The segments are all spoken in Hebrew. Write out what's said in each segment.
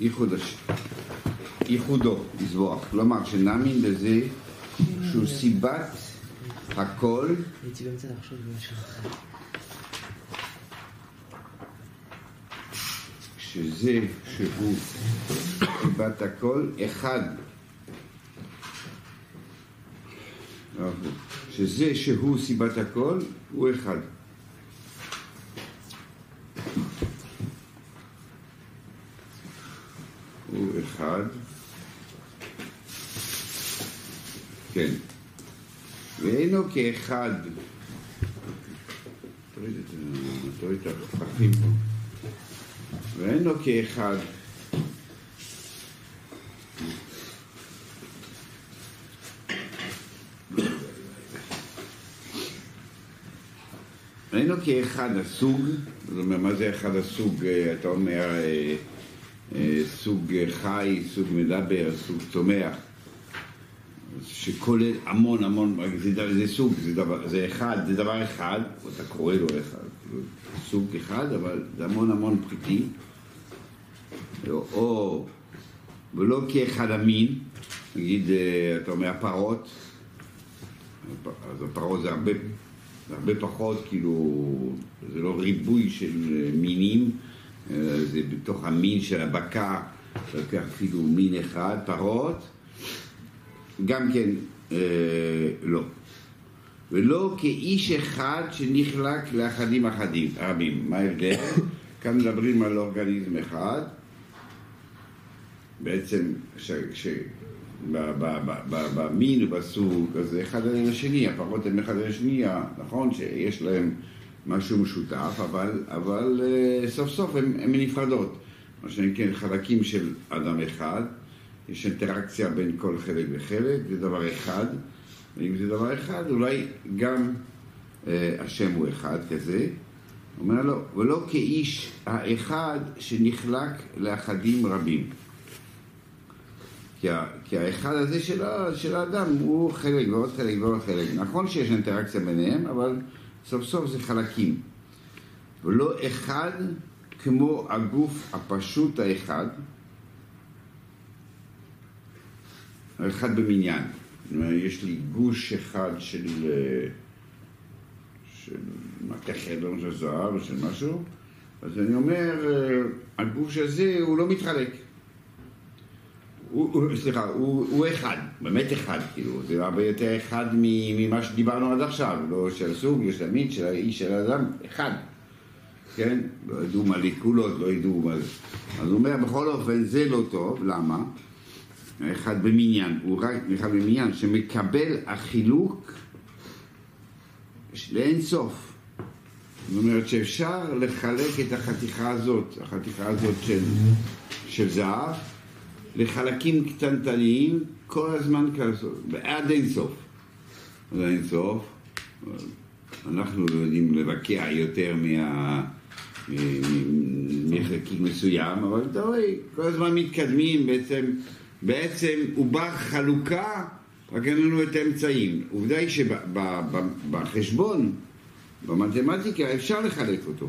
ייחוד השם. ייחודו, לזבוח. כלומר, שנאמין בזה שהוא סיבת הכל. שזה שהוא סיבת הכל, אחד. שזה שהוא סיבת הכל, הוא אחד. הוא אחד. כן. ואינו כאחד. תוריד את ה- תוריד את הפחים פה. ואינו כאחד. אינו כאחד הסוג, זאת אומרת, מה זה אחד הסוג? אה, אתה אומר אה, אה, סוג חי, סוג מדבר, סוג צומח, שכולל המון המון, זה, זה סוג, זה, דבר, זה אחד, זה דבר אחד, אתה קורא לו אחד, סוג אחד, אבל זה המון המון פריטים, או, או ולא כאחד המין, נגיד, אה, אתה אומר הפרות, אז הפרות זה הרבה, זה הרבה פחות, כאילו, זה לא ריבוי של אה, מינים, אה, זה בתוך המין של הבקר, אתה לוקח אפילו מין אחד, פרות, גם כן אה, לא. ולא כאיש אחד שנחלק לאחדים אחדים, רבים. מה ההבדל? כאן מדברים על אורגניזם אחד, בעצם ש- ש- ב- ב- ב- ב- במין ובסוג, אז זה אחד על השני, הפרות הם אחד על השני, נכון שיש להם משהו משותף, אבל, אבל אה, סוף סוף הן נפרדות. מה שאני כן חלקים של אדם אחד, יש אינטראקציה בין כל חלק וחלק, זה דבר אחד, ואם זה דבר אחד, אולי גם אה, השם הוא אחד כזה. אומר לו, ולא כאיש האחד שנחלק לאחדים רבים. כי, ה, כי האחד הזה של, של האדם הוא חלק ועוד חלק ועוד חלק. נכון שיש אינטראקציה ביניהם, אבל סוף סוף זה חלקים. ולא אחד כמו הגוף הפשוט האחד, האחד במניין. יש לי גוש אחד של, אה, של מתכת או של זהב או של משהו, אז אני אומר, אה, הגוש הזה הוא לא מתחלק. הוא, הוא, סליחה, הוא, הוא אחד, באמת אחד, כאילו, זה הרבה יותר אחד ממה שדיברנו עד עכשיו, לא של הסוג, של המין, של האיש, של האדם, אחד, כן? לא ידעו מה ליקולות, לא ידעו מה זה. אז הוא אומר, בכל אופן, זה לא טוב, למה? אחד במניין, הוא רק אחד במניין, שמקבל החילוק לאין סוף. זאת אומרת שאפשר לחלק את החתיכה הזאת, החתיכה הזאת של, של זהב, לחלקים קטנטניים כל הזמן כזאת, עד אין סוף. עד אין סוף. אנחנו לא יודעים לבקע יותר מה... מחלקיק מסוים, אבל אתה רואה, כל הזמן מתקדמים, בעצם, בעצם הוא בר חלוקה, רק אין לנו את האמצעים. עובדה היא שבחשבון, במתמטיקה, אפשר לחלק אותו.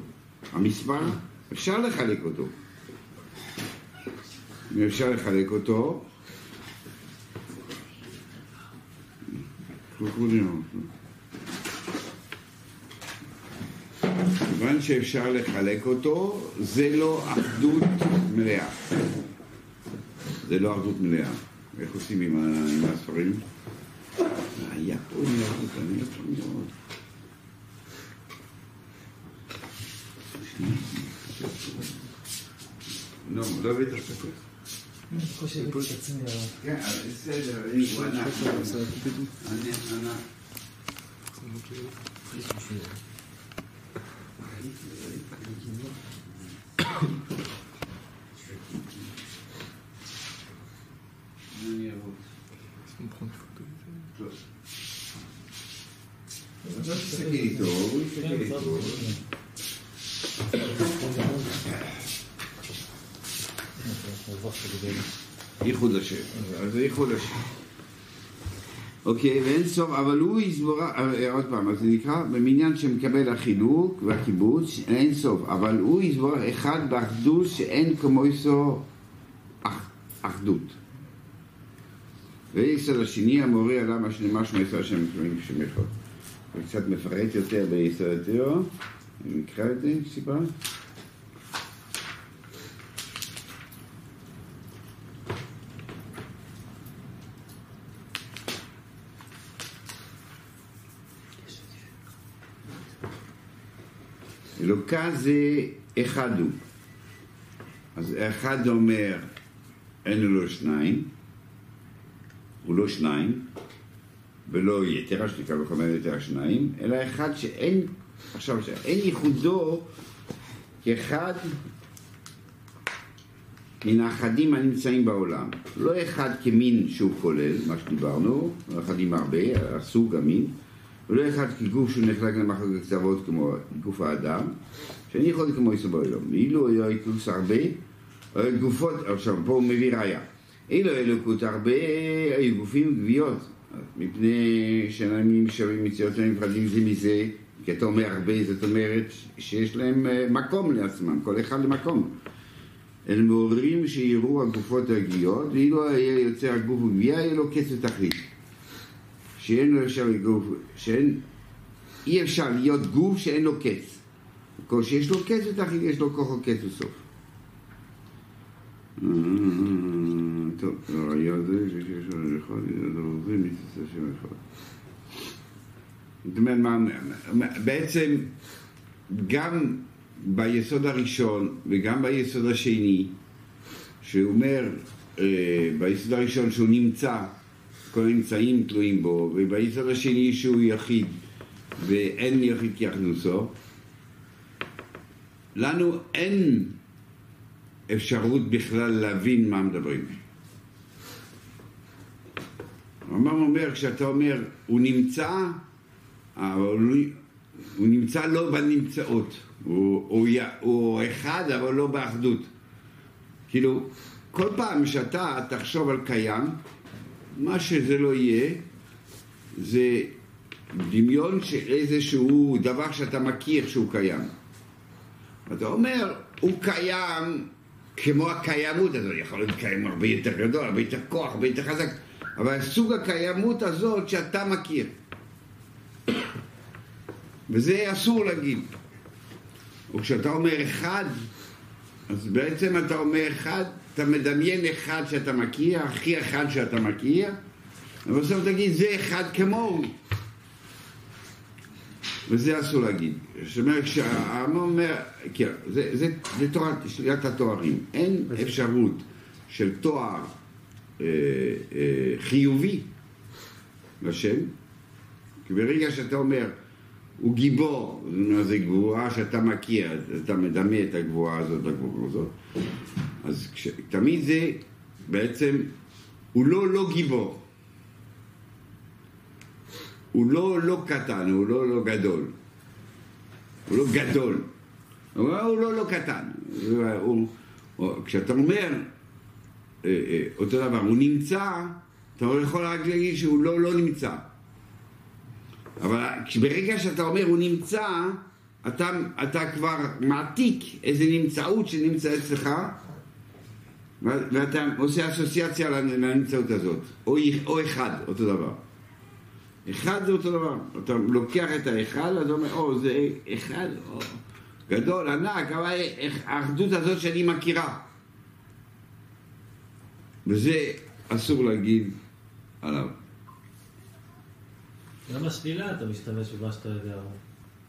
המספר, אפשר לחלק אותו. אם אפשר לחלק אותו, כיוון שאפשר לחלק אותו, זה לא אחדות מלאה. זה לא אחדות מלאה. איך עושים עם, ה- עם הספרים? היה פה ניירות, אני לא יכול לראות. לא, לא הבאת את הספר. בקושי הבאתי את עצמי אבל... כן, אבל בסדר, אני הוא ענה. ענה, ענה. אני ארוץ. טוב. תסתכל איתו, הוא יסתכל איתו. ייחוד השם, אז זה ייחוד השם. אוקיי, ואין סוף, אבל הוא יסבור, אה, עוד פעם, אז זה נקרא במניין שמקבל החילוק והקיבוץ, אין סוף, אבל הוא יסבור אחד באחדות שאין כמו איסו אחדות. ויסוד השני המורה עליו מה שנאמר שמע ישראל השם שמך. הוא קצת מפרט יותר ביסוד התיאור, אני נקרא את זה סיבה. אלוקה זה אחד הוא. אז אחד אומר, אין לו שניים, הוא לא שניים, ולא יתר השתיקה וחומר יתר השניים, אלא אחד שאין, עכשיו, שאין ייחודו כאחד מן האחדים הנמצאים בעולם. לא אחד כמין שהוא כולל, מה שדיברנו, אחד עם הרבה, הסוג המין, ולא אחד כגוף שהוא נחלק למחלקת קצוות כמו גוף האדם, שאני יכול כמו יסוד בעולם. אילו היה איקוס הרבה, גופות, עכשיו פה הוא מביא ראיה. אילו אלוקות הרבה היו גופים גוויות, מפני שאנשים שווים מציאות שהם נפרדים זה מזה, כי אתה אומר הרבה, זאת אומרת שיש להם מקום לעצמם, כל אחד למקום. הם מעוררים שיראו הגופות הגוויות, ואילו היה יוצא הגוף גוויה, היה לו קץ ותכלית. שאין לו אפשר לגוף, שאין, אי אפשר להיות גוף שאין לו קץ. כל שיש לו קץ ותכלית, יש לו כוחו קץ וסוף. טוב, היה זה שיש לו אחד, זה עוברים מתעשה שם אחד. זאת אומרת, בעצם גם ביסוד הראשון וגם ביסוד השני, שהוא אומר, ביסוד הראשון שהוא נמצא, כל הנמצאים תלויים בו, וביסוד השני שהוא יחיד, ואין יחיד כאחדוסו, לנו אין אפשרות בכלל להבין מה מדברים. הרמב"ם אומר, כשאתה אומר, הוא נמצא, הוא נמצא לא בנמצאות, הוא, הוא, הוא אחד אבל לא באחדות. כאילו, כל פעם שאתה תחשוב על קיים, מה שזה לא יהיה, זה דמיון של איזשהו דבר שאתה מכיר שהוא קיים. אתה אומר, הוא קיים כמו הקיימות הזאת, יכול להיות קיים הרבה יותר גדול, הרבה יותר כוח, הרבה יותר חזק, אבל סוג הקיימות הזאת שאתה מכיר. וזה אסור להגיד. וכשאתה אומר אחד, אז בעצם אתה אומר אחד, אתה מדמיין אחד שאתה מכיר, הכי אחד שאתה מכיר, ובסוף תגיד, זה אחד כמוהו. וזה אסור להגיד. זאת אומרת, כשהארמון אומר, כן, זה, זה, זה תורת שלילת התוארים. אין אפשרות של תואר אה, אה, חיובי לשם, כי ברגע שאתה אומר, הוא גיבור, זו גבורה שאתה מכיר, אתה מדמה את הגבורה הזאת לגבורה הזאת, אז כש, תמיד זה בעצם, הוא לא לא גיבור. הוא לא לא קטן, הוא לא לא גדול. הוא לא גדול. הוא לא לא קטן. הוא, הוא, כשאתה אומר אותו דבר, הוא נמצא, אתה יכול רק להגיד שהוא לא לא נמצא. אבל ברגע שאתה אומר הוא נמצא, אתה, אתה כבר מעתיק איזה נמצאות שנמצא אצלך, ואתה עושה אסוציאציה לנמצאות הזאת, או, או אחד, אותו דבר. אחד זה אותו דבר, אתה לוקח את האחד, אתה אומר, או, זה אחד, או, גדול, ענק, אבל האחדות הזאת שאני מכירה. וזה אסור להגיד עליו. גם בשלילה אתה משתמש במה שאתה יודע.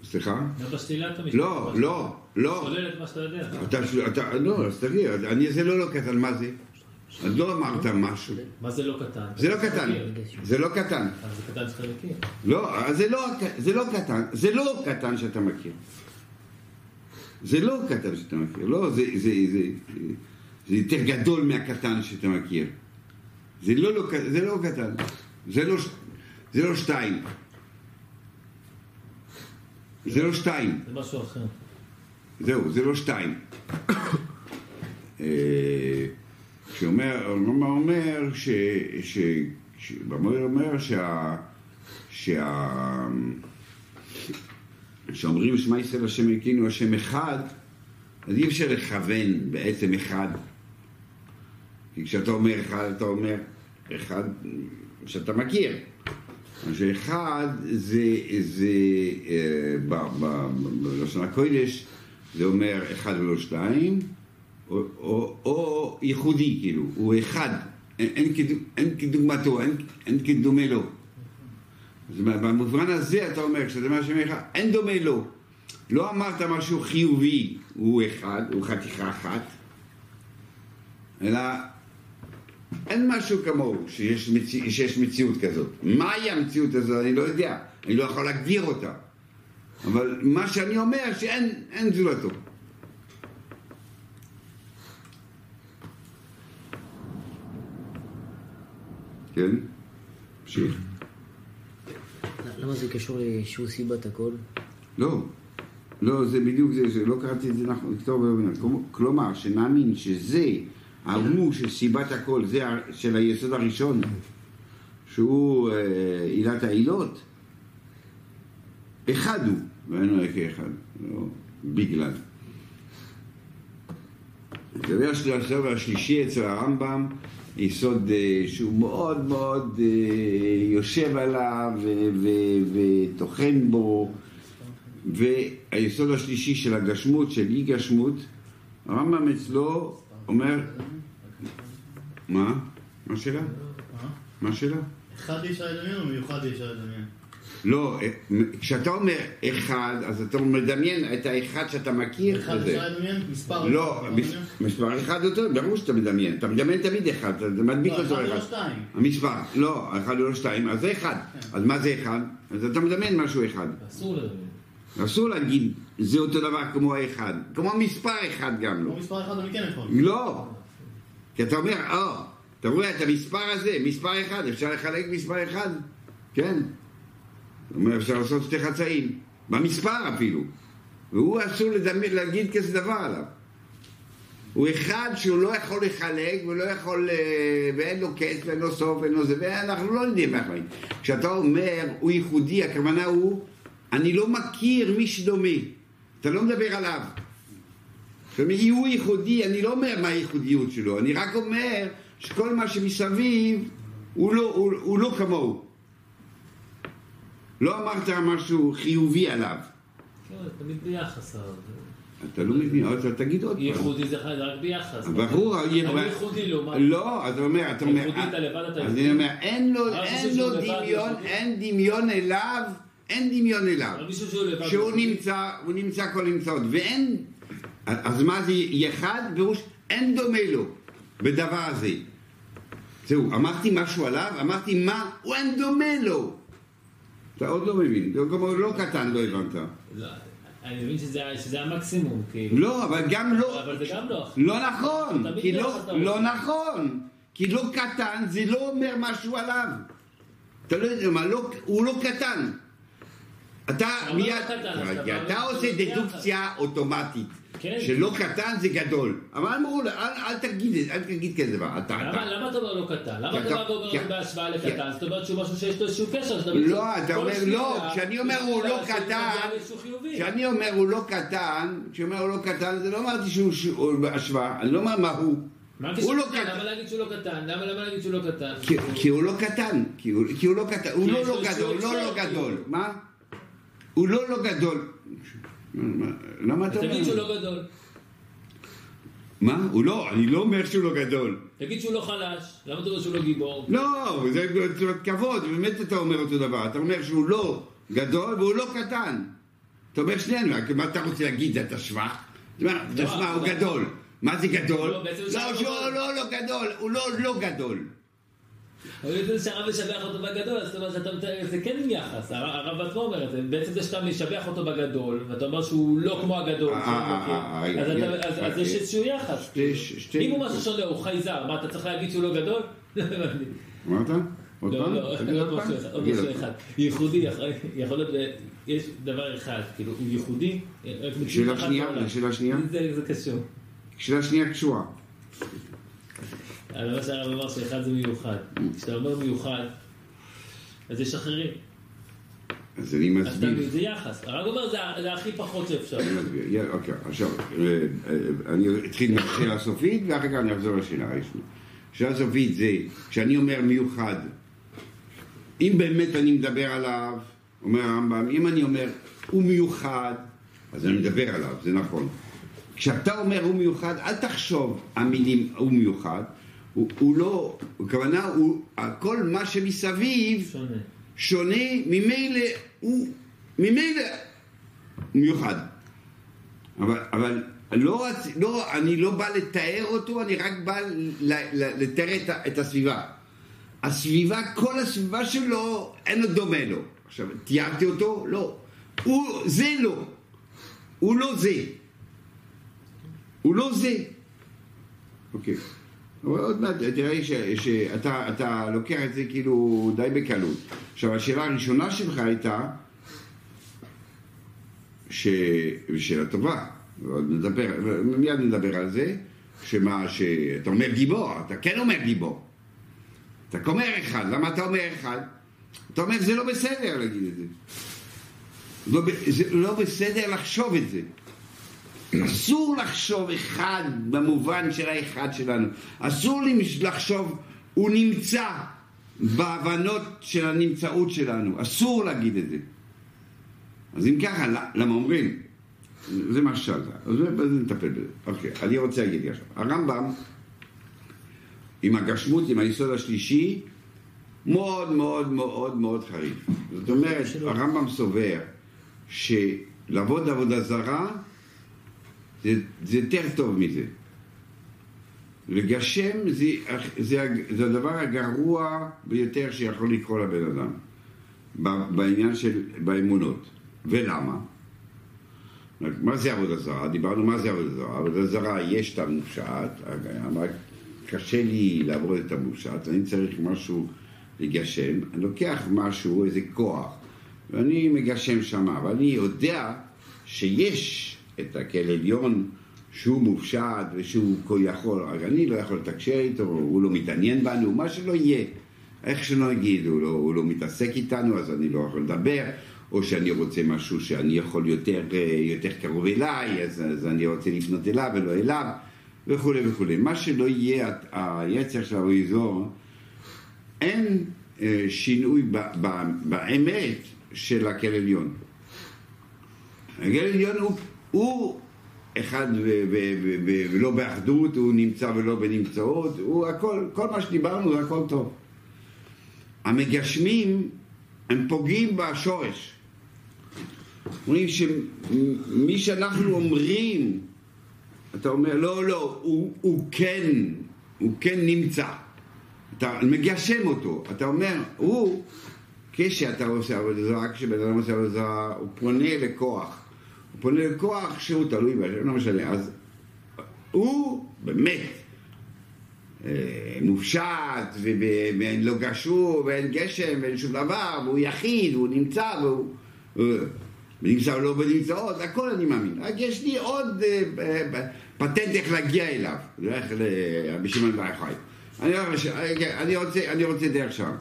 סליחה? גם בשלילה אתה משתמש לא, לא, לא. שולל את מה שאתה יודע. אתה, לא, אז תגיד, אני זה לא לא קטן, מה זה? אז לא אמרת משהו. מה זה לא קטן? זה לא קטן, זה לא קטן. אז זה קטן שאתה מכיר. לא, זה לא, זה לא קטן, זה לא קטן שאתה מכיר. זה לא קטן שאתה מכיר, לא, זה, זה, יותר גדול מהקטן שאתה מכיר. זה לא, לא, זה לא קטן, זה לא, זה לא שתיים. זה לא שתיים. זה משהו אחר. זהו, זה לא שתיים. שאומר, הרמב"ם אומר, ש... ש... ש... אומר שה... שה... שאומרים שמע ישראל השם אלוקינו השם אחד, אז אי אפשר לכוון בעצם אחד. כי כשאתה אומר אחד, אתה אומר אחד שאתה מכיר. אז אחד זה, זה אה, בלשון הקודש, זה אומר אחד ולא שתיים, או, או, או ייחודי, כאילו, הוא אחד, אין, אין כדוגמתו, אין, אין כדומה לו. אז במובן הזה אתה אומר, כשאתה אומר שם אחד, אין דומה לו. לא אמרת משהו חיובי, הוא אחד, הוא חתיכה אחת, אלא אין משהו כמוהו שיש, מציא, שיש מציאות כזאת. מהי המציאות הזאת אני לא יודע, אני לא יכול להגדיר אותה. אבל מה שאני אומר שאין אין זולתו. כן? תמשיך. למה זה קשור שהוא סיבת הכל? לא, לא, זה בדיוק זה, לא קראתי את זה נכון. כלומר, שנאמין שזה ההוא של סיבת הכל, זה של היסוד הראשון, שהוא אה, עילת העילות, אחד הוא, ואין לו כאחד, לא בגלל. של הסוף השלישי אצל הרמב"ם, יסוד אה, שהוא מאוד מאוד אה, יושב עליו וטוחן בו, והיסוד השלישי של הגשמות, של אי גשמות, הרמב"ם אצלו אומר, מה? מה השאלה? מה השאלה? אחד אי אפשר לדמיין או מיוחד אי אפשר לדמיין? לא, אה, כשאתה אומר אחד, אז אתה מדמיין את האחד שאתה מכיר. אחד. אפשר לדמיין? מספר לא? מספר אחד אותו, ברור שאתה מדמיין, אתה מדמיין תמיד אחד, אתה מדביק לא, אותו אחד אחד. ולא שתיים. המספר, לא, אחד ולא שתיים, אז זה אחד. אז מה זה אחד? אז אתה מדמיין משהו אחד. אסור לדמיין. אסור להגיד, זה אותו דבר כמו האחד. כמו מספר אחד גם לא. כמו מספר אחד אני כן יכול. לא. כי אתה אומר, אה, אתה רואה את המספר הזה, מספר אחד, אפשר לחלק מספר אחד? כן. זאת אומרת, אפשר לעשות שתי חצאים. במספר אפילו. והוא אסור לדמיין, להגיד כזה דבר עליו. הוא אחד שהוא לא יכול לחלק ולא יכול, אה, ואין לו קץ ואין לו סוף ואין לו זה, ואנחנו לא יודעים איך להגיד. כשאתה אומר הוא ייחודי, הכוונה הוא, אני לא מכיר מי שדומה. אתה לא מדבר עליו. זאת אומרת, הוא ייחודי, אני לא אומר מה הייחודיות שלו, אני רק אומר שכל מה שמסביב הוא לא, הוא, הוא לא כמוהו. לא אמרת משהו חיובי עליו. לא, תמיד ביחס. הרב. אתה לא מבין, אז תגיד עוד פעם. ייחודי זה רק ביחס. ברור, אבל ייחודי לעומת... לא, אתה אומר, אתה אומר, ייחודי אתה לבד, אתה אז ייחודי. אני אומר, אין לו, דמיון? אין דמיון אליו, אין דמיון אליו. שהוא. נמצא, הוא נמצא כל נמצאות, ואין, אז מה זה יחד? פירוש אין דומה לו בדבר הזה. זהו, אמרתי משהו עליו, אמרתי מה, הוא אין דומה לו. אתה עוד לא מבין, כמו לא קטן, לא הבנת. לא, אני מבין שזה שזה המקסימום, כאילו. לא, אבל גם לא, אבל זה גם לא. לא נכון, כי לא, לא. נכון, כי לא קטן זה לא אומר משהו עליו. אתה לא יודע מה, לא, הוא לא קטן. אתה מיד, לא אז אתה עושה. דדוקציה אוטומטית, כן. שלא קטן זה גדול. אבל אמרו, לו, אל, תגיד אל תגיד כזה דבר. למה אתה, אומר לא קטן? למה אתה בא ואומר בהשוואה לקטן? זאת אומרת שהוא משהו שיש לו איזשהו קשר. לא, אתה אומר שנייה, לא, כשאני אומר הוא לא קטן. כשאני אומר הוא לא קטן, כשאני אומר הוא לא קטן, זה לא אמרתי שהוא בהשוואה, אני לא אומר מה הוא. הוא? לא קטן? למה להגיד שהוא לא קטן? למה להגיד שהוא לא קטן? כי, הוא לא קטן, כי הוא, לא קטן, הוא לא לא גדול, לא לא גדול. מה? הוא לא לא גדול. מה- למה אתה אז תגיד שהוא אומר? לא גדול. מה? הוא לא, אני לא אומר שהוא לא גדול. תגיד שהוא לא חלש. למה אתה אומר שהוא לא גיבור? לא, זה כבוד, באמת אתה אומר אותו דבר. אתה אומר שהוא לא גדול והוא לא קטן. אתה אומר שנינו, מה אתה רוצה להגיד, אתה שבח? תשמע, תשמע, הוא גדול. מה זה גדול? לא, לא, לא לא גדול, הוא לא לא גדול. אבל אם זה שהרב משבח אותו בגדול, אז זאת אומרת שאתה מתאר, זה כן יחס, הרב עצמו אומר את זה, בעצם זה שאתה משבח אותו בגדול, ואתה אומר שהוא לא כמו הגדול, אז אתה- יש איזשהו יחס. אם הוא משהו שונה, הוא חייזר, מה אתה צריך להגיד שהוא לא גדול? לא? עוד לא, פעם? לא, תגיד עוד פעם? משהו אחד, עוד משהו. אחד. ייחודי, יכול- להיות, יש דבר אחד, כאילו, הוא ייחודי, שאלה שנייה. שאלה שנייה. זה קשור. שאלה שנייה קשורה. מה שהרב אמר שאחד זה מיוחד. כשאתה אומר מיוחד, אז יש אחרים. אז אני מסביר. זה יחס. הרב אומר זה הכי פחות שאפשר. אני מסביר. אוקיי, עכשיו, אה, אה, אני אתחיל מהשאלה הסופית ואחר כך אני אחזור לשאלה הראשונה. שאלה סופית זה, כשאני אומר מיוחד, אם באמת אני מדבר עליו, אומר הרמב"ם, אם אני אומר הוא מיוחד, אז אני מדבר עליו, זה נכון. כשאתה אומר הוא מיוחד, אל תחשוב המילים הוא מיוחד, הוא, הוא לא, הכוונה הוא, כל מה שמסביב שונה. שונה, ממילא הוא, ממילא מיוחד. אבל, אבל לא, לא, אני לא בא לתאר אותו, אני רק בא לתאר את, את הסביבה. הסביבה, כל הסביבה שלו, אין לו דומה לו. עכשיו, תיארתי אותו? לא. הוא, זה לא. הוא לא זה. הוא לא זה. אוקיי. אבל עוד מעט תראה ש, שאתה אתה לוקח את זה כאילו די בקלות. עכשיו, השאלה הראשונה שלך הייתה, ש... שאלה טובה, נדבר, מיד נדבר על זה, שמה, שאתה אומר גיבור, אתה כן אומר גיבור. אתה אומר אחד, למה אתה אומר אחד? אתה אומר זה לא בסדר להגיד את זה. לא, זה לא בסדר לחשוב את זה. אסור לחשוב אחד במובן של האחד שלנו. אסור לחשוב, הוא נמצא בהבנות של הנמצאות שלנו. אסור להגיד את זה. אז אם ככה, למה אומרים? זה מה ששאלת. אז נטפל בזה. אוקיי, אני רוצה להגיד עכשיו. הרמב"ם, עם הגשמות, עם היסוד השלישי, מאוד מאוד מאוד מאוד חריף. זאת אומרת, הרמב"ם סובר שלעבוד עבודה זרה זה, זה יותר טוב מזה. לגשם זה, זה, זה הדבר הגרוע ביותר שיכול לקרות לבן אדם בעניין של, באמונות. ולמה? מה זה עבודה זרה? דיברנו מה זה עבודה זרה. עבודה זרה יש את המופשט, קשה לי לעבוד את המופשט, אני צריך משהו לגשם, אני לוקח משהו, איזה כוח, ואני מגשם שם, אבל אני יודע שיש את הקהל עליון שהוא מופשט ושהוא כה יכול, רק אני לא יכול לתקשר איתו, הוא לא מתעניין בנו, מה שלא יהיה. איך שלא נגיד, הוא לא, הוא לא מתעסק איתנו, אז אני לא יכול לדבר, או שאני רוצה משהו שאני יכול יותר, אה, יותר קרוב אליי, אז, אז אני רוצה לפנות אליו ולא אליו, וכולי וכולי. מה שלא יהיה היצר של האזור, אין אה, שינוי ב, ב, באמת של הקהל עליון. הקהל עליון הוא, הוא אחד ולא באחדות, הוא נמצא ולא בנמצאות, הוא הכל, כל מה שדיברנו זה הכל טוב. המגשמים הם פוגעים בשורש. אומרים שמי שאנחנו אומרים, אתה אומר לא לא, הוא, הוא כן, הוא כן נמצא. אתה מגשם אותו, אתה אומר, הוא, כשאתה עושה עבודה זרה, כשבן אדם עושה עבודה זרה, הוא פונה לכוח. פונה לכוח שהוא תלוי בהשם, לא משנה. אז הוא באמת אה, מופשט, ואין לו גשור, ואין גשם, ואין שום דבר, והוא יחיד, והוא נמצא, והוא... אה, ונמצא או לא בנמצאות, הכל אני מאמין. רק יש לי עוד אה, פטנט איך להגיע אליו, דרך לרבי שמעון בר יוחאי. אני הולך אה, אני רוצה, אני רוצה דרך שם.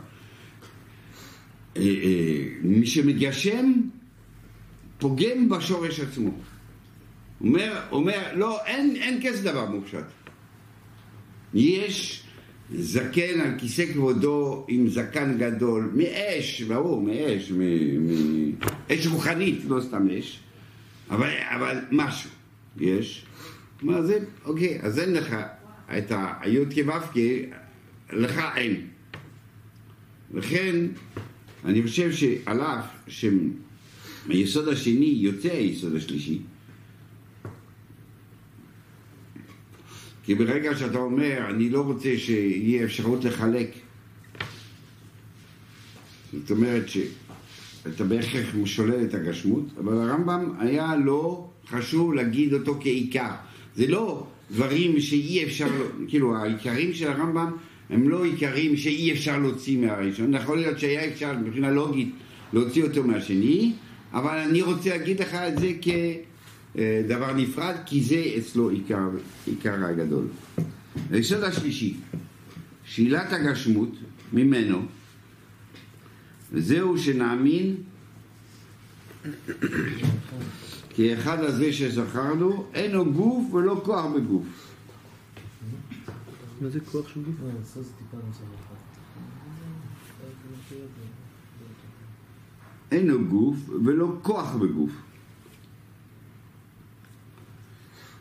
מי שמגשם, פוגם בשורש עצמו. אומר, אומר, לא, אין, אין כזה דבר מופשט. יש זקן על כיסא כבודו עם זקן גדול, מאש, ברור, מאש, מ- מ- אש רוחנית, לא סתם אש, אבל, אבל משהו יש. מה זה, אוקיי, אז אין לך את הי"ק ו"ק, לך אין. לכן, אני חושב שעל אף שהיסוד השני יוצא היסוד השלישי, כי ברגע שאתה אומר, אני לא רוצה שיהיה אפשרות לחלק, זאת אומרת שאתה בהכרח שולל את הגשמות, אבל הרמב"ם היה לא חשוב להגיד אותו כעיקר. זה לא דברים שאי אפשר, כאילו העיקרים של הרמב"ם הם לא עיקרים שאי אפשר להוציא מהראשון. יכול להיות שהיה אפשר מבחינה לוגית להוציא אותו מהשני, אבל אני רוצה להגיד לך את זה כ... אה, דבר נפרד, כי זה אצלו עיקר, עיקר הגדול. היסוד השלישי, שאלת הגשמות ממנו, וזהו שנאמין כי אחד הזה שזכרנו, אין לו גוף ולא כוח בגוף. מה זה כוח של גוף? אה, אז זה טיפה נוסף אחד. אין לו גוף ולא כוח בגוף.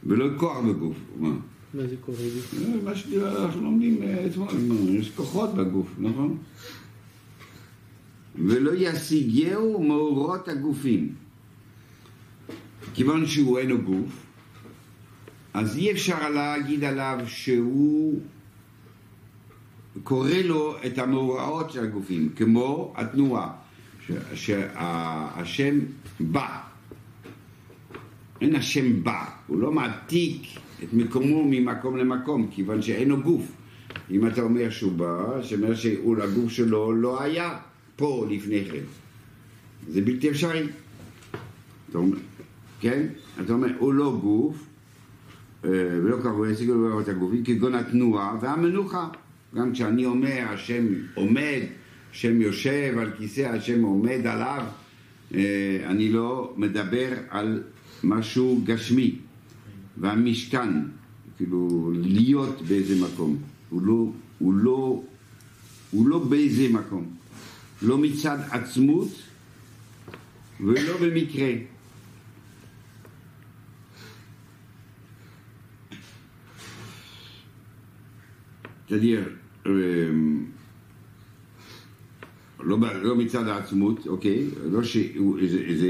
ולא כוח בגוף. מה? מה זה כוח של גוף? זה מה שאנחנו לומדים אה, אתמול, מה, יש כוחות בגוף, נכון? ולא ישיגהו מאורות הגופים. כיוון שהוא אין לו גוף, אז אי אפשר להגיד עליו שהוא קורא לו את המאורעות של הגופים, כמו התנועה, שהשם בא. אין השם בא, הוא לא מעתיק את מקומו ממקום למקום, כיוון שאין לו גוף. אם אתה אומר שהוא בא, שאומר שהגוף שלו לא היה פה לפני כן. זה בלתי אפשרי. אתה אומר, כן? אתה אומר, הוא לא גוף, אה, ולא קראו לו את הגופים, כגון התנועה והמנוחה. גם כשאני אומר, השם עומד, השם יושב על כיסא, השם עומד עליו, אה, אני לא מדבר על משהו גשמי. והמשכן, כאילו, להיות באיזה מקום. הוא לא, הוא לא, הוא לא באיזה מקום. לא מצד עצמות ולא במקרה. c'est-à-dire, euh, לא, לא מצד העצמות, אוקיי? לא שאיזה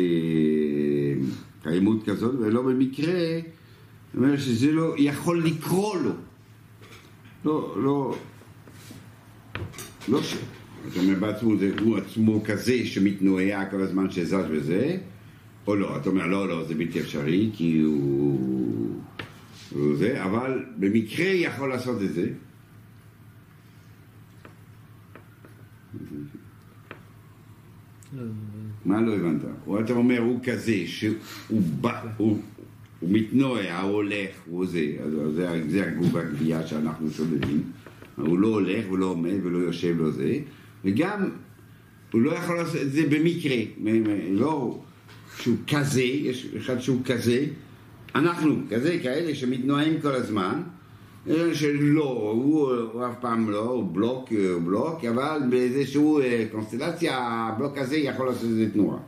קיימות כזאת, ולא במקרה, זאת אומרת שזה לא יכול לקרוא לו. לא, לא, לא ש... אתה אומר בעצמו, זה הוא עצמו כזה שמתנועע כל הזמן שזז וזה, או לא, אתה אומר לא, לא, זה בלתי אפשרי, כי הוא... הוא זה, אבל במקרה יכול לעשות את זה. מה לא הבנת? או אתה אומר, הוא כזה, שהוא בא, הוא, הוא מתנועע, הוא הולך, הוא זה, אז זה, זה הגוף הגבייה שאנחנו שוללים. הוא לא הולך, הוא לא עומד, ולא יושב, לא זה, וגם הוא לא יכול לעשות את זה במקרה, לא שהוא כזה, יש אחד שהוא כזה, אנחנו כזה, כאלה שמתנועים כל הזמן, שלא, הוא, הוא אף פעם לא, הוא בלוק, הוא בלוק, אבל באיזשהו אה, קונסטלציה, הבלוק הזה יכול לעשות איזה תנועה.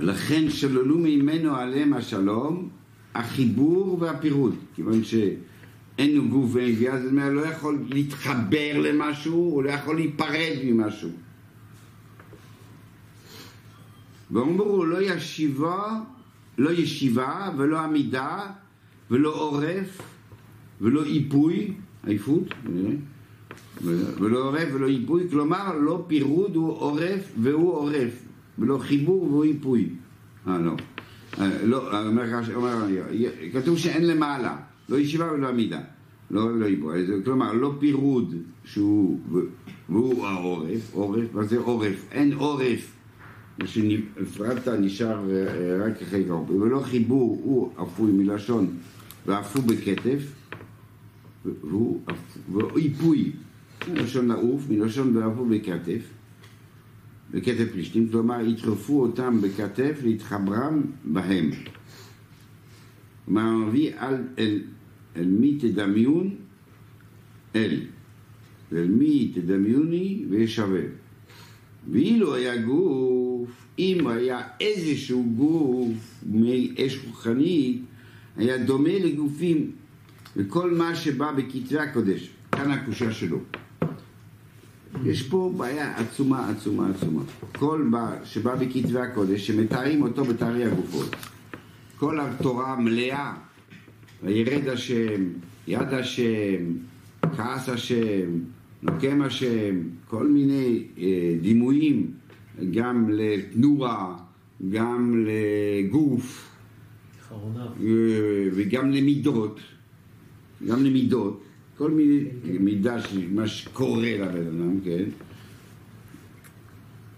לכן שללו ממנו עליהם השלום, החיבור והפירוד, כיוון שאין גוף ואין גבייה, זאת אומרת, לא יכול להתחבר למשהו, הוא לא יכול להיפרד ממשהו. ואמרו, לא ישיבה, לא ישיבה ולא עמידה ולא עורף ולא איפוי, עייפות, ולא עורף ולא איפוי, כלומר לא פירוד הוא עורף והוא עורף, ולא חיבור והוא איפוי. אה, לא. אה, לא, אומר, אומר, כתוב שאין למעלה, לא ישיבה ולא עמידה, לא איפוי, אז, כלומר לא פירוד שהוא, והוא העורף, עורף, מה זה עורף? אין עורף שנפרדת נשאר אה, רק אחרי קרוב, ולא חיבור הוא אפוי מלשון ואפו בכתף, והוא איפוי, מלשון לעוף, מלשון ואפו בכתף, בכתף פלישתים, כלומר יטרפו אותם בכתף להתחברם בהם. כלומר, מביא על, אל, אל מי תדמיון אל, ואל מי תדמיוני וישווה. ואילו היה גוף, אם היה איזשהו גוף מאש רוחנית, היה דומה לגופים, וכל מה שבא בכתבי הקודש, כאן הקושה שלו. יש פה בעיה עצומה, עצומה, עצומה. כל מה שבא בכתבי הקודש, שמתארים אותו בתארי הגופות. כל התורה מלאה, וירד השם, יד השם, כעס השם, נוקם השם, כל מיני אה, דימויים, גם לתנועה, גם לגוף, וגם למידות, גם למידות, כל מיני מידה של מה שקורה לבן אדם, כן?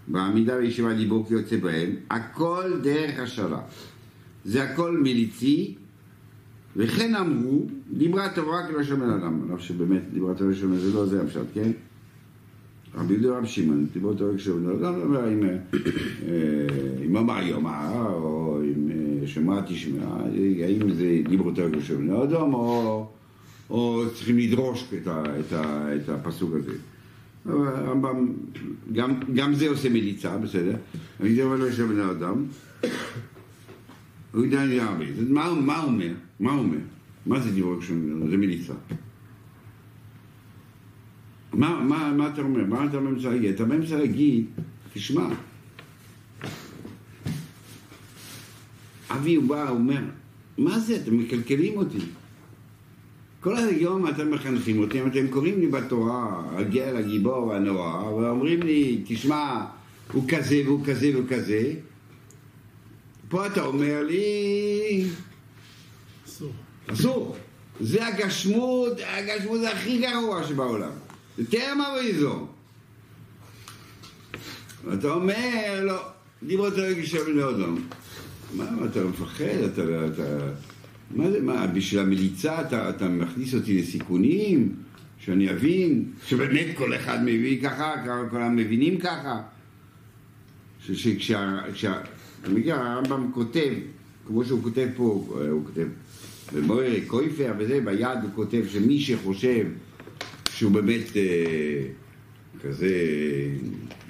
בעמידה בישיבה דיבור כיוצא בהם, הכל דרך השערה. זה הכל מליצי, וכן אמרו, דיברה תורה כלשון בן אדם, על אף שבאמת דיברה תורה כלשון בן אדם, זה לא זה הפשט, כן? רבי יהודה רב שמעון, דיברה תורה כלשון בן אדם, לא אה, אם אמר יאמר, או אם אה, ושמע תשמע, האם זה דיברותיו של בני אדם, או, או צריכים לדרוש את, ה, את, ה, את הפסוק הזה. הרמב"ם, גם, גם זה עושה מליצה, בסדר? אני דיברותיו של בני אדם, הוא יודע הרבה. אז מה, מה הוא אומר? מה הוא אומר? מה זה בני אדם? זה מליצה. מה, מה, מה אתה אומר? מה אתה באמצע להגיד? אתה באמצע להגיד, תשמע, אבי הוא בא, הוא אומר, מה זה, אתם מקלקלים אותי. כל היום אתם מחנכים אותי, אתם קוראים לי בתורה, הגר, הגיבור, הנורא, ואומרים לי, תשמע, הוא כזה והוא כזה והוא כזה. פה אתה אומר לי, אסור. אסור. זה הגשמות, הגשמות זה הכי גרוע שבעולם. זה טרם אריזו. ואתה אומר, לא, דיברות רגע של בני אדם. מה, אתה מפחד? אתה, אתה... מה זה, מה, בשביל המליצה אתה, אתה מכניס אותי לסיכונים? שאני אבין? שבאמת כל אחד מבין ככה? כולם מבינים ככה? שכשה... כשה, אתה מכיר, הרמב"ם כותב, כמו שהוא כותב פה, הוא כותב, במוירי קויפר וזה, ביד הוא כותב שמי שחושב שהוא באמת אה, כזה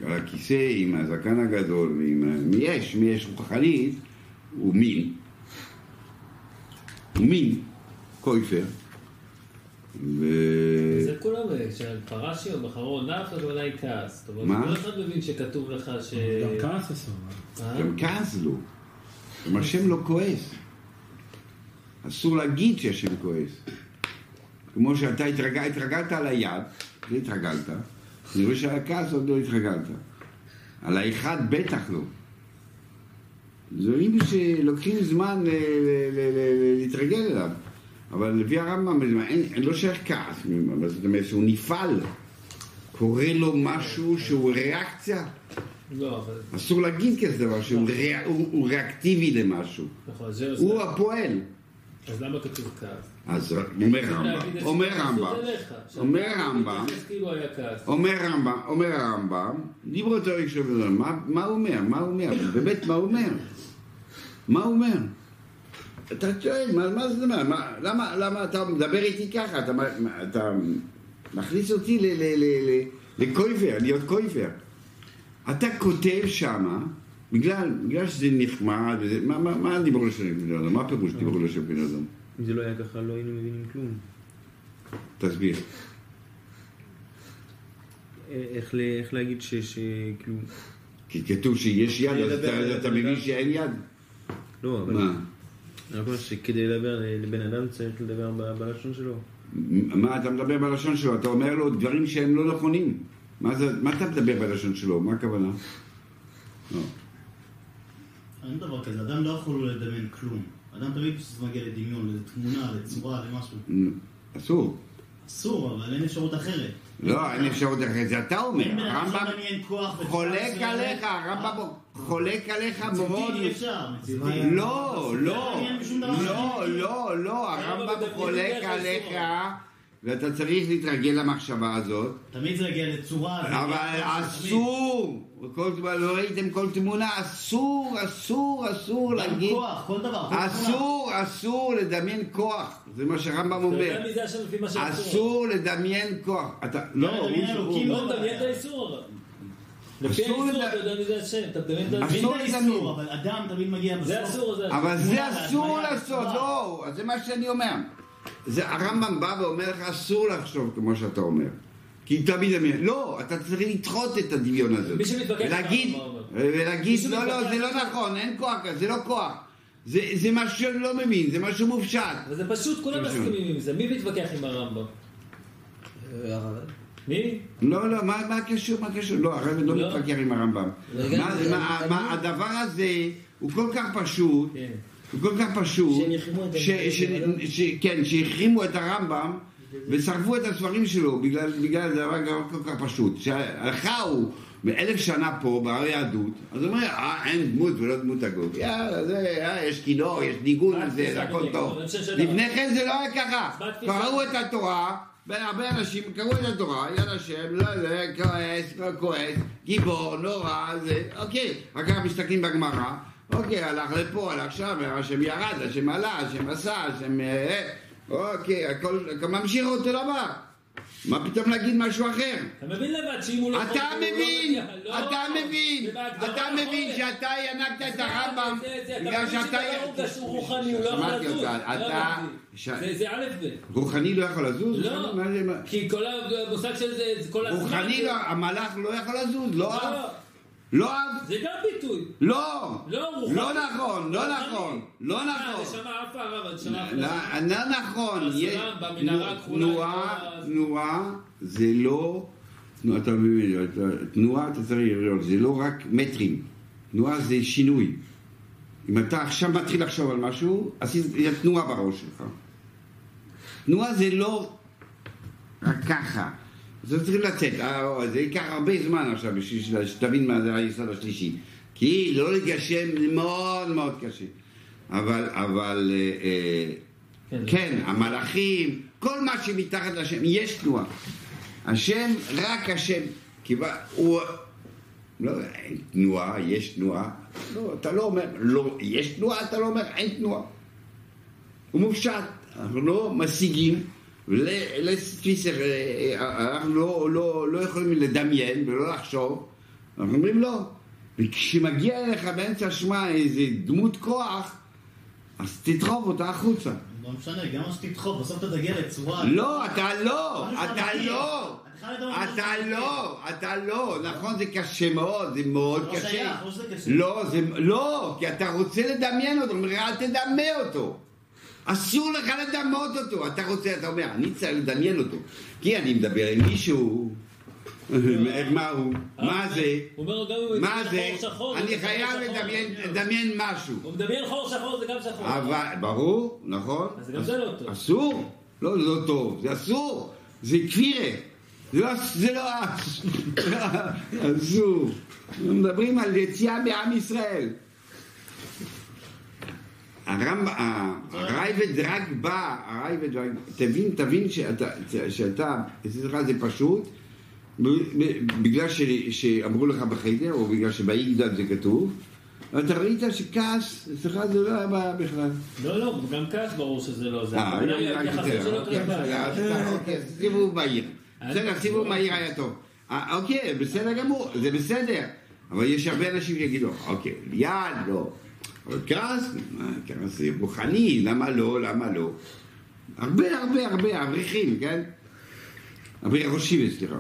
על הכיסא עם הזקן הגדול ועם... מי יש, מי יש רוחנית, הוא מין. הוא מין, קויפר. ו... זה כולם, כשפרשי או בחרון נף, אז אולי כעס. זאת אומרת, מה? כל אחד מבין שכתוב לך ש... גם כעס אסור. אה? גם כעס לא. גם השם לא כועס. אסור להגיד שהשם כועס. כמו שאתה התרגל, התרגלת על היד, לא התרגלת. אני רואה שעל הכעס עוד לא התרגלת. על האחד בטח לא. דברים שלוקחים זמן ל- להתרגל אליו. אבל לפי הרמב"ם, אין, אין לא שייך כעס, אבל זאת אומרת שהוא נפעל. קורה לו משהו שהוא ריאקציה. לא, אבל... אסור להגיד כזה דבר שהוא ריאק- הוא- הוא ריאקטיבי למשהו. נכון, זה... הוא הפועל. אז למה כתוב כעס? אז אומר רמב"ם, אומר רמב"ם, אומר רמב"ם, כאילו כעס. אומר רמב"ם, אומר הרמב"ם, דיברו בן אדם, מה- הוא אומר? מה הוא אומר? באמת, מה הוא אומר? מה הוא אומר? אתה שואל, מה זה אומר? מה- למה אתה מדבר איתי ככה? אתה מכניס אותי ל- ל- ל- ל- לקויפר, להיות קויפר. אתה כותב שמה, בגלל שזה נחמד, מה- דיברו לשם בן אדם? מה הפירוש דיברו לשם בן אדם? אם זה לא היה ככה, לא היינו מבינים כלום. תסביר. אה, איך איך להגיד ש- שכאילו... כי כתוב שיש יד, אז לדבר- אתה- אתה מבין שאין יד? לא, אבל... מה? אני אומר שכדי לדבר לבן אדם צריך לדבר ב- בלשון שלו. מה אתה מדבר בלשון שלו? אתה אומר לו דברים שהם לא נכונים. מה זה- מה אתה מדבר בלשון שלו? מה הכוונה? לא. אין דבר כזה, אדם לא יכול לדמיין כלום. אדם תמיד שזה מגיע לדמיון, לתמונה, לצורה, למשהו. אסור. אסור, אבל אין אפשרות אחרת. לא, אין אפשרות אחרת, זה אתה אומר. אדם הרמב"ם בצורה חולק עליך, הרמב"ם חולק עליך מאוד. לא, לא, דבר לא, אחר. לא, לא, הרמב"ם חולק עליך. ואתה צריך להתרגל למחשבה הזאת. תמיד זה יגיע לצורה. אבל אסור, כל זמן לא ראיתם כל תמונה, אסור, אסור, אסור גם להגיד, כוח, כל דבר. כל תמונה. אסור, אסור לדמיין כוח, זה מה שהרמב"ם אתה אומר. אסור לדמיין כוח, אתה, לא, לדמיין הוא- לא, תדמיין את האיסור. לפי האיסור אתה יודע מי זה השם, אתה מדמיין אבל אדם תמיד מגיע בסוף. זה אסור, זה אסור. אבל זה אסור לעשות. לא, זה מה שאני אומר, זה הרמב"ם בא ואומר לך אסור לחשוב כמו שאתה אומר, כי תמיד דמיין, לא, אתה צריך לדחות את הדמיון הזה, מי שמתווכח ולהגיד? ולהגיד, לא, לא, זה לא. נכון, אין כוח כזה, זה לא כוח, זה זה משהו שאני לא מבין, זה משהו מופשט, אבל זה פשוט, כולם מסכימים עם זה. מי מתווכח עם הרמב"ם? אה, מי? לא, לא, מה מה הקשר, מה הקשר, לא, הרב לא לא. מתווכח עם הרמב"ם, רגע, מה- זה- מה- אני- מה- הדבר הזה הוא כל כך פשוט, כן. כל כך פשוט, ש- ש- ש- כן, שהחרימו את הרמב"ם ושרפו את הספרים שלו בגלל בגלל דבר כל כך פשוט. שהלכה הוא מאלף שנה פה בהר יהדות, אז הוא אומר, אה, אין דמות ולא דמות הגוף. יאללה, זה, אה, יש כינור, יש ניגון, מה זה, זה הכל? טוב. לפני כן זה לא היה ככה. קראו את התורה. והרבה אנשים קראו את התורה, יד השם, לא, לא, כועס, לא כועס, גיבור, נורא, זה, אוקיי. אחר כך מסתכלים בגמרא, אוקיי, הלך לפה, הלך שם, השם ירד, השם עלה, השם עשה, השם... אה, אוקיי, הכל ממשיך אותו דבר. מה פתאום להגיד משהו אחר? אתה מבין לבד שאם הוא לא... אתה הוא לא מבין. לא, אתה מבין, בהגדרה אתה. מבין שאתה ינקת את הרמב"ם בגלל שאתה... לא שהוא רוחני, הוא לא יכול לזוז. לא זה- א' ב'. רוחני לא יכול לזוז? לא, כי כל המושג של זה, כל הזמן... רוחני לא, המלאך לא יכול לזוז, לא לא, אהב, זה גם ביטוי. לא, לא, רוחני. לא נכון, לא. נכון, לא אה, נכון. נשמה עפה הרב, נשמה לא, עפה. לא נכון, הכחולה, תנועה, לא- תנועה זה לא, אתה מבין, תנועה אתה צריך לראות, זה לא רק מטרים, תנועה זה שינוי. אם אתה עכשיו מתחיל לחשוב על משהו, עשית תנועה בראש שלך. תנועה זה לא רק ככה. זה צריך לצאת, אה, זה ייקח הרבה זמן עכשיו בשביל שתבין מה זה היסוד השלישי. כי לא לגשם זה מאוד מאוד קשה. אבל, אבל, אה, אה, כן, כן, המלאכים, כל מה שמתחת לשם, יש תנועה. השם, רק השם, כי ב- הוא, לא, אין תנועה, יש תנועה. לא, אתה לא אומר, לא, יש תנועה, אתה לא אומר, אין תנועה. הוא מופשט, אנחנו לא משיגים, שכל, אה, אנחנו לא, לא, לא יכולים לדמיין ולא לחשוב, אנחנו אומרים לא. וכשמגיע אליך באמצע שמע איזה דמות כוח, אז תדחוף אותה החוצה. לא משנה, גם מה שתדחוף, בסוף אתה תגיע לצורה... לא, אתה לא, אתה? לא, אתה לא, אתה לא, נכון זה קשה מאוד, זה מאוד לא קשה. לא זה, לא, כי אתה רוצה לדמיין אותו, אל תדמה אותו. אסור לך לדמות אותו, אתה רוצה, אתה אומר, אני צריך לדמיין אותו. כי אני מדבר עם מישהו, מה הוא, מה זה, אם הוא מה זה, אני זה חייב. לדמיין- משהו. הוא מדמיין חור שחור זה גם שחור. ברור, נכון? אז גם זה לא טוב. אסור. לא, זה לא טוב, זה אסור. זה כפירה. זה לא, זה לא אסור. אנחנו מדברים על יציאה מעם ישראל. הרמב"ם, הרייבד רק בא, הרייבד רק, תבין, תבין שאתה, שאתה, אצלך זה פשוט, בגלל ש, שאמרו לך בחדר, או בגלל שבאיגדל זה כתוב, אתה ראית שכעס, אצלך זה לא היה בעיה בכלל. לא, לא, גם כעס ברור שזה לא זה. אה, אני רק יותר, אוקיי, אוקיי, סיבוב מהיר. בסדר, סיבוב מהיר היה טוב. אה, אוקיי, בסדר גמור, זה בסדר. אבל יש הרבה אנשים שיגידו, אוקיי, יד, לא. אבל כעס, כעס זה רוחני, למה לא, למה לא? הרבה הרבה הרבה אברכים, כן? אברכים ראשים, סליחה.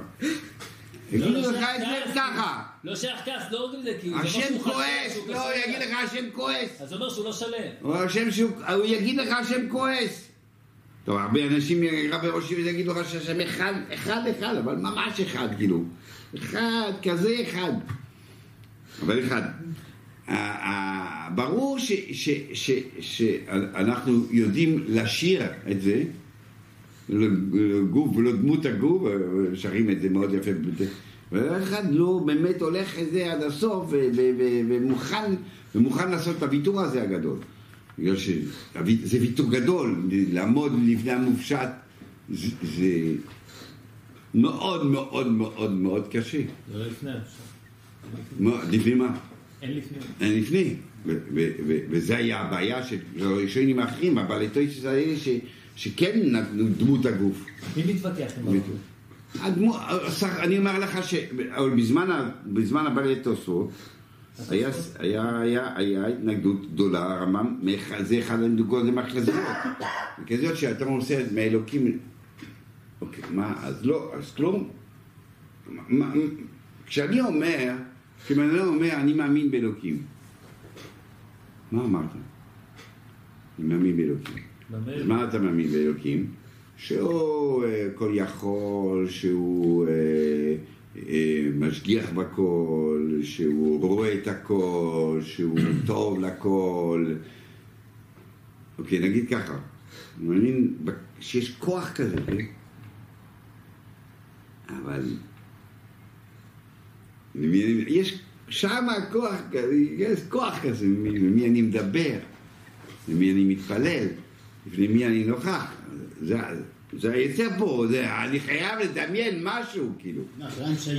יגידו לא לך שייך את זה. ככה. לא שייך כעס, לא אומרים את זה, כי זה השם כועס, לא, קשה. יגיד לך השם כועס. אז זה אומר שהוא לא שלם. הוא הוא יגיד לך השם כועס. טוב, הרבה אנשים, רבי ראשי יגידו לך שהשם אחד, אחד אחד, אבל ממש אחד, כאילו. אחד, כזה אחד. אבל אחד. ברור ש- ש- ש- שאנחנו יודעים לשיר את זה, לגוף ולא דמות הגוף, שרים את זה מאוד יפה. ואחד לא באמת הולך את זה עד הסוף ומוכן, ומוכן לעשות את הוויתור הזה הגדול. בגלל שזה ויתור גדול, לעמוד לפני המופשט זה, זה מאוד מאוד מאוד מאוד קשה. זה לא לפני לפני מה? אין לפני. אין לפני. וזה היה הבעיה של הראשונים האחרים, הבעלי טויסס האלה ש- שכן נתנו דמות הגוף. מי מתווכח עם הרב? הדמו, סך- אני אומר לך ש... אבל בזמן, ה- בזמן הבעלי תוספות היה, היה, היה, היה התנגדות גדולה, הרמב"ם, זה אחד הנקודות למחזיות. כזאת שאתה עושה את מאלוקים, אוקיי, מה, אז לא, אז כלום. כשאני אומר, כשבן אדם אומר, אני מאמין באלוקים, מה אמרת? אני מאמין באלוקים. אז מה אתה מאמין באלוקים? שהוא אה, כל יכול, שהוא אה, אה, משגיח בכל, שהוא רואה את הכל, שהוא טוב לכל. אוקיי, נגיד ככה, אני מאמין שיש כוח כזה, כן? אבל יש שם כוח כזה, יש כוח כזה, מי, למי אני מדבר, למי אני מתפלל, לפני מי אני נוכח. זה, זה היצר פה, זה, אני חייב לדמיין משהו, כאילו. לא,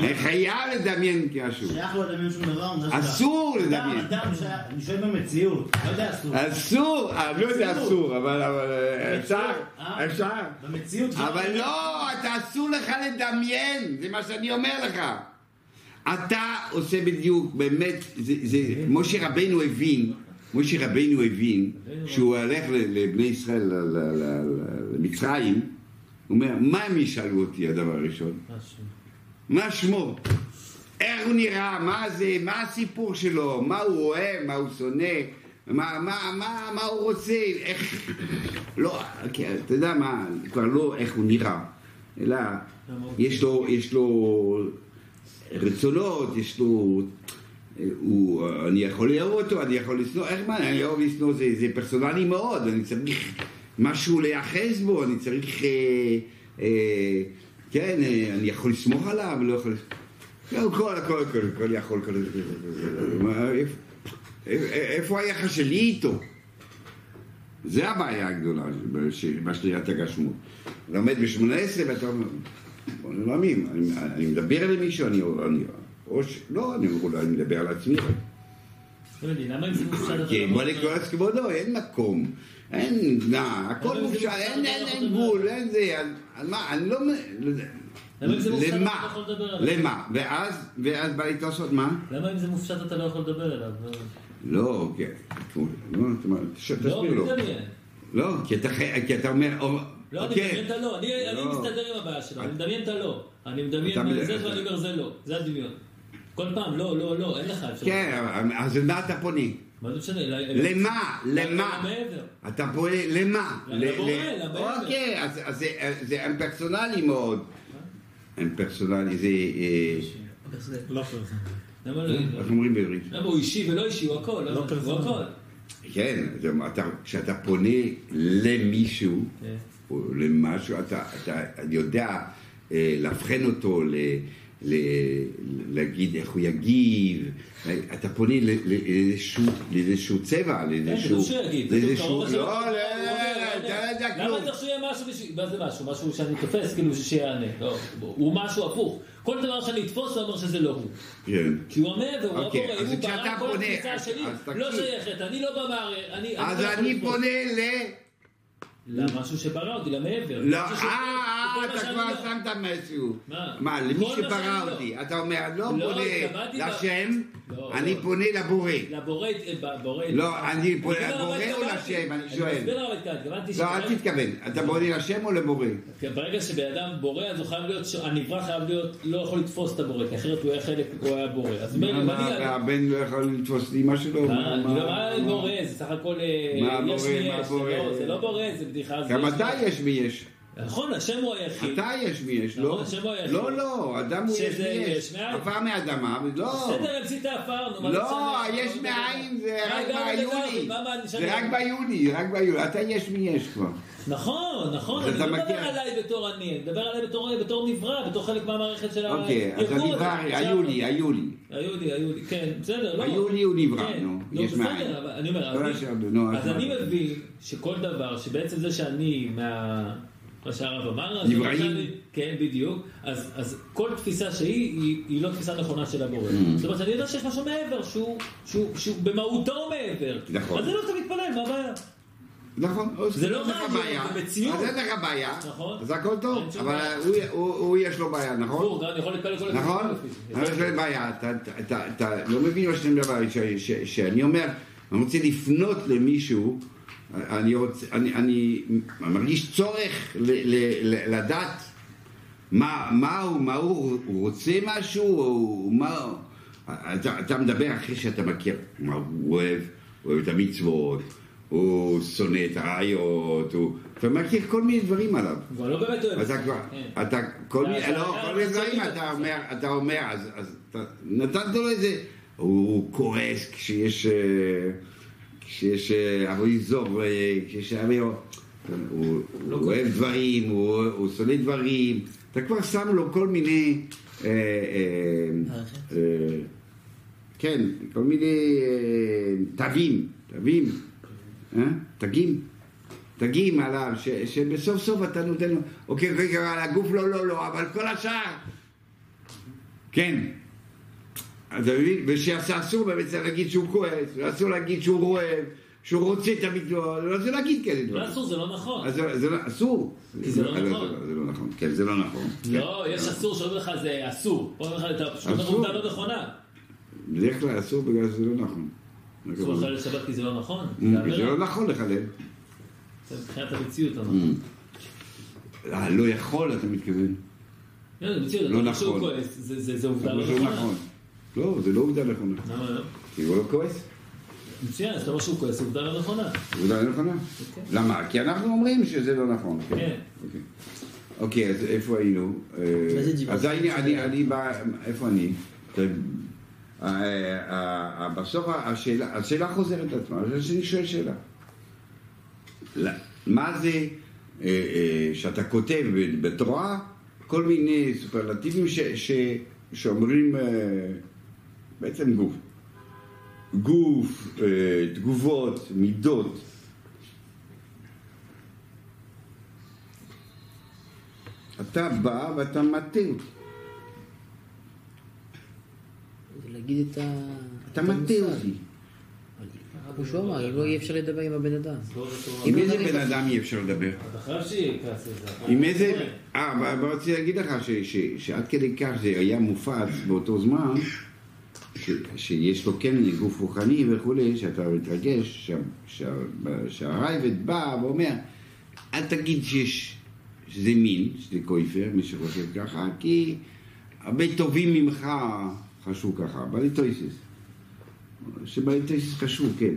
אני חייב לדמיין משהו. שייך לו לדמיין שום דבר. אסור לדמיין. אדם אני שואל במציאות, לא יודע אסור. אסור, אני לא יודע אסור, אבל אה, אפשר, אה? אפשר. במציאות. אבל לא, אתה אסור לך לדמיין, זה מה שאני אומר לך. אתה עושה בדיוק, באמת, זה, זה, משה רבנו הבין, משה רבנו הבין, שהוא הולך ל- לבני ישראל, למצרים, הוא אומר, מה הם ישאלו אותי הדבר הראשון? מה שמו? איך הוא נראה? מה זה? מה הסיפור שלו? מה הוא אוהב? מה הוא שונא? מה, מה, מה, מה הוא רוצה? איך... לא, כן, אתה יודע מה, כבר לא איך הוא נראה, אלא יש לו, יש לו רצונות, יש לו... הוא, אני יכול לאהוב אותו, אני יכול לשנוא, איך מה, אני אוהב לשנוא, זה, זה פרסונלי מאוד, אני צריך משהו להיאחז בו, אני צריך, אה, אה, כן, אה, אני יכול לסמוך עליו, לא יכול... לא, הכל, הכל, הכל, הכל יכול, מה, איפה- היחס שלי איתו? זה הבעיה הגדולה בשלילת הגשמות. לומד ב-18 ואתה אומר, בוא נלמדים, אני, אני מדבר על מישהו, אני, אני, או ש... לא, אני אולי אני מדבר על עצמי. לא כי לא כבודו, אין מקום, אין, נע, הכל מופשט, אין, לא גבול, אין זה, על- מה, אני לא... לא. למה לא למה? ואז, ואז בא לי לעשות מה? למה אם זה מופשט אתה לא יכול לדבר אליו? לא, כן, לא, לא, תסביר לו. לא, כי אתה אומר, או- לא, אני אוקיי. מדמיין את הלא, אני אני לא. מסתדר עם הבעיה שלו, אני מדמיין את הלא. אני מדמיין מד- זה ואני אומר זה לא, זה הדמיון. כל פעם, לא, לא, לא, אין לך אפשרות. כן, אז למה אתה פונה? מה זה משנה? ל- למה? למה? אתה פונה למה? לבורא, לבורא. אוקיי, אז זה- אימפרסונלי מאוד. אימפרסונלי זה... אה, לא פרסונלי. לא? איך אומרים בעברית? למה הוא אישי ולא אישי, הוא הכל. הוא פרסונלי. כן, כשאתה פונה למישהו, כן. למשהו, אתה אתה יודע אה, לאבחן אותו, ל- ל- להגיד איך הוא יגיב, אתה פונה לאיזשהו לאיזשהו צבע, כן, לאיזשהו... כתוב שהוא יגיד. לאיזשהו... כתוב, קרוב לא, עכשיו, לא, הוא אומר, לא, הוא אתה אומר. לא יודע למה כלום. צריך שיהיה משהו בשביל... מה זה משהו? משהו שאני תופס, כאילו שיענה. לא, הוא משהו הפוך. כל דבר שאני אתפוס, הוא אומר שזה לא הוא. כן. כי הוא אומר, והוא אוקיי, אומר, אם אז הוא כשאתה ברא כל פונה, התפיסה אז- שלי, אז לא תקשיב. שייכת, אני לא במערכת, אני... אז לא יכול אני לתפוס. פונה ל... למשהו שברא אותי, למעבר. לא, אה, אה, אתה כבר לא- שמת משהו. מה? למי שברא לא. אותי. אתה אומר, לא לא, פונה לשם, לא, אני לא. פונה לבורא. לבורא, אה, בורא... לא, אני פונה לבורא או. לשם, אני שואל. אני מסביר למה התכוונתי. לא, אל תתכוון. אתה פונה לשם או לבורא? ברגע שבן אדם בורא, אז הוא חייב להיות, הנברא חייב להיות, לא יכול לתפוס את הבורא, כי אחרת הוא היה חלק, הוא היה בורא. אז מה, מה אני... הבן לא יכול לתפוס לא? מה, אני לא מה בורא, זה סך הכל אה, מה בורא, מה בורא? לא- זה לא בורא, זה בדיחה. זה גם אתה. יש מי יש. נכון, השם הוא היחיד. אתה יש מי יש, לא? השם הוא היחיד. לא, לא, אדם הוא יש מי יש. עפר מאדמה, לא. בסדר, המציא את העפר, נו, לא? יש מאין, זה מה רק אני זה? רק ביולי, רק ביולי. אתה יש מי יש כבר. נכון, נכון, אני לא מדבר. עליי בתור אני, אני מדבר עליי בתור- נברא, בתור חלק מהמערכת של אוקיי, אז. הנברא, היו לי, היו לי. היו לי, היו לי, כן, בסדר, לא. היו לי הוא נברא, כן, נו, לא, יש מאין. אני אומר, לא אז אני? מבין שכל דבר, שבעצם זה שאני מה... מה שהרב אמר, נבראים. כן, בדיוק, אז, אז כל תפיסה שהיא, היא, היא לא תפיסה נכונה של הבורא. Mm. זאת אומרת, אני יודע שיש משהו מעבר, שהוא, שהוא, שהוא במהותו מעבר. נכון. אז זה לא אתה מתפלל, מה הבעיה? נכון, זה לא בעיה. זה מציאות. אז אין לך בעיה. נכון. אז הכל טוב, אבל. הוא- יש לו בעיה, נכון? נכון? יש לו בעיה, אתה- לא מבין מה שאני מדבר, שאני אומר, אני רוצה לפנות למישהו, אני רוצה, אני אני מרגיש צורך ל- ל- ל- לדעת מה מה הוא, מה הוא, הוא רוצה משהו, או מה, אתה אתה מדבר אחרי שאתה מכיר מה הוא אוהב, הוא אוהב את המצוות, הוא שונא את הרעיות, הוא- אתה מכיר כל מיני דברים עליו. הוא לא באמת אוהב. אתה כבר, כן. אתה, כל אתה- מיני, לא, אתה- כל מיני דברים, אתה- אומר, אתה אומר, אז, נתת לו איזה, הוא כועס כשיש, אה, כשיש אה, אריזור, אה, כשיש אריזור, הוא לא הוא אוהב דברים, הוא הוא שונא דברים, אתה כבר שם לו כל מיני, אה, אה. אה, כן, כל מיני אה, תווים, תווים, אה? תגים. תגים עליו, ש, שבסוף סוף אתה נותן לו, אוקיי, רגע, על הגוף לא, לא, לא, אבל כל השאר, כן. אתה מבין? ושאסור באמת צריך להגיד שהוא כועס, ואסור להגיד שהוא רועב, שהוא רוצה תמיד, לא לא רוצה להגיד כאלה לא דברים. אסור, זה לא נכון. אז זה- לא- אסור. כי זה לא נכון. זה לא נכון, כן, זה לא נכון. לא, יש אסור שאומר לך זה אסור. פה אומר לך, אתה פשוט אומר אסור. עובדה לא נכונה. בדרך כלל אסור בגלל שזה לא נכון. אסור לחלל לשבת כי זה לא נכון. Mm, זה. לא נכון לחלל. זה מבחינת המציאות לא Mm. נכון. אה, לא יכול, אתה מתכוון. לא, לא נכון. זה- עובדה לא לא נכונה. לא, זה לא עובדה נכונה. למה לא? כי הוא לא כועס. מצוין, אז אתה אומר שהוא כועס, עובדה לא נכונה. עובדה לא נכונה. למה? כי אנחנו אומרים שזה לא נכון. כן. אוקיי. אוקיי, אז איפה היינו? אז אני, אני, אני בא, איפה אני? אה, אה, אה, בסוף השאלה, השאלה חוזרת על עצמה, אז אני שואל שאלה. מה זה שאתה כותב בתורה כל מיני סופרלטיבים ש, ש, שאומרים בעצם גוף. גוף, אה, תגובות, מידות. אתה בא ואתה מטה אותי. זה להגיד את ה... אתה מטה המושג. אותי. כמו שהוא אמר, אם לא יהיה אפשר לדבר עם הבן אדם. נתחיל. עם לא איזה בן אדם אי אפשר לדבר? עם איזה... אה, אבל- רציתי להגיד לך שעד כדי כך זה היה מופץ באותו זמן, ש- שיש לו כן גוף רוחני וכולי, שאתה מתרגש, שה- שה- שהרייבד בא ואומר, אל תגיד שיש, שזה מין, שזה קויפר, מי שחושב ככה, כי הרבה טובים ממך חשבו ככה, בליטויסיס. שבליטויסיס חשבו, כן.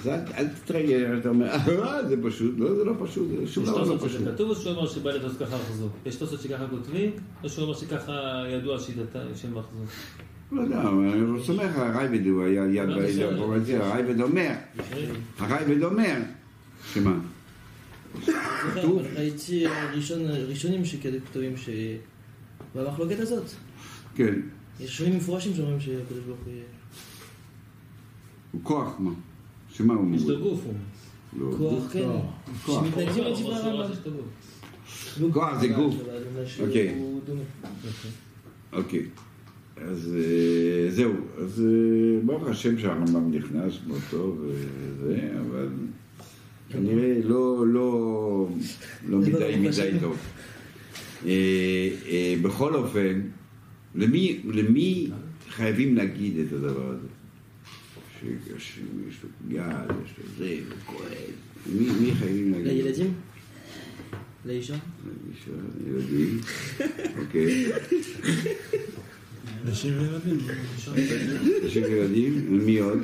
אז אל, אל תתרגש, אתה אומר, אה, זה פשוט, לא, זה לא פשוט, זה שום דבר לא פשוט. כתוב או שהוא אומר לתוס ככה מחזור? יש תוספות שככה כותבים, או שהוא אומר שככה ידוע שיטתה של מחזור? לא יודע, אני לא סומך על הרייבד, הוא היה יד לא, ביד הרייבד אומר, הרייבד אומר, שמה? ראיתי ראשונים שכאלה כתובים ש... במחלוקת הזאת. כן, יש ראשונים מפורשים שאומרים שהקדוש ברוך הוא יהיה... הוא כוח, מה? שמה הוא יש לו אומר? גוף, הוא אומר. כוח, כן. שמתנגדים לדברי אומר הרמב"ם. כוח זה גוף. אומר אוקיי. דומה. אוקיי, אז אה, זהו, אז אה, ברוך השם שהרמב"ם נכנס באותו וזה, אבל כנראה לא, לא, לא זה מדי מדי. טוב. אה, אה, בכל אופן, למי, למי חייבים להגיד את הדבר הזה? שיש יש לו פגיעה, יש לו זה, הוא כועס. מי, מי חייבים להגיד? לילדים? לאישה? לאישה, ילדים, אוקיי. נשים וילדים. ילדים, מי עוד?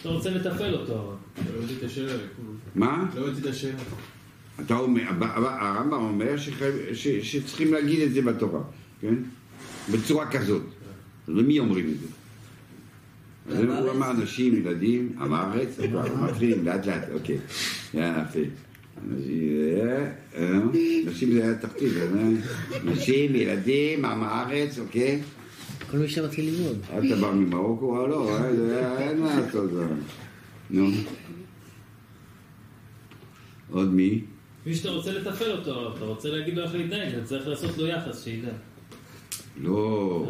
אתה רוצה לתפעל אותו, אבל. לא הבנתי את השאלה. מה? לא את השאלה. אתה אומר, הרמב"ם אומר שצריכים להגיד את זה בתורה, כן? בצורה כזאת. למי אומרים את זה? אז הוא? אמר נשים, ילדים, עם הארץ, מתחילים לאט לאט, אוקיי. יפה. אה, אה, נשים זה היה תחתית, אה? נשים, ילדים, עם הארץ, אוקיי? כל מי שמתחיל ללמוד. אתה בא ממרוקו או לא? אה, זה- אין מה לעשות. זה. נו. עוד מי? מי שאתה רוצה לתפעל אותו, אתה רוצה להגיד לו איך להתנהג, אתה צריך לעשות לו יחס, שידע. לא.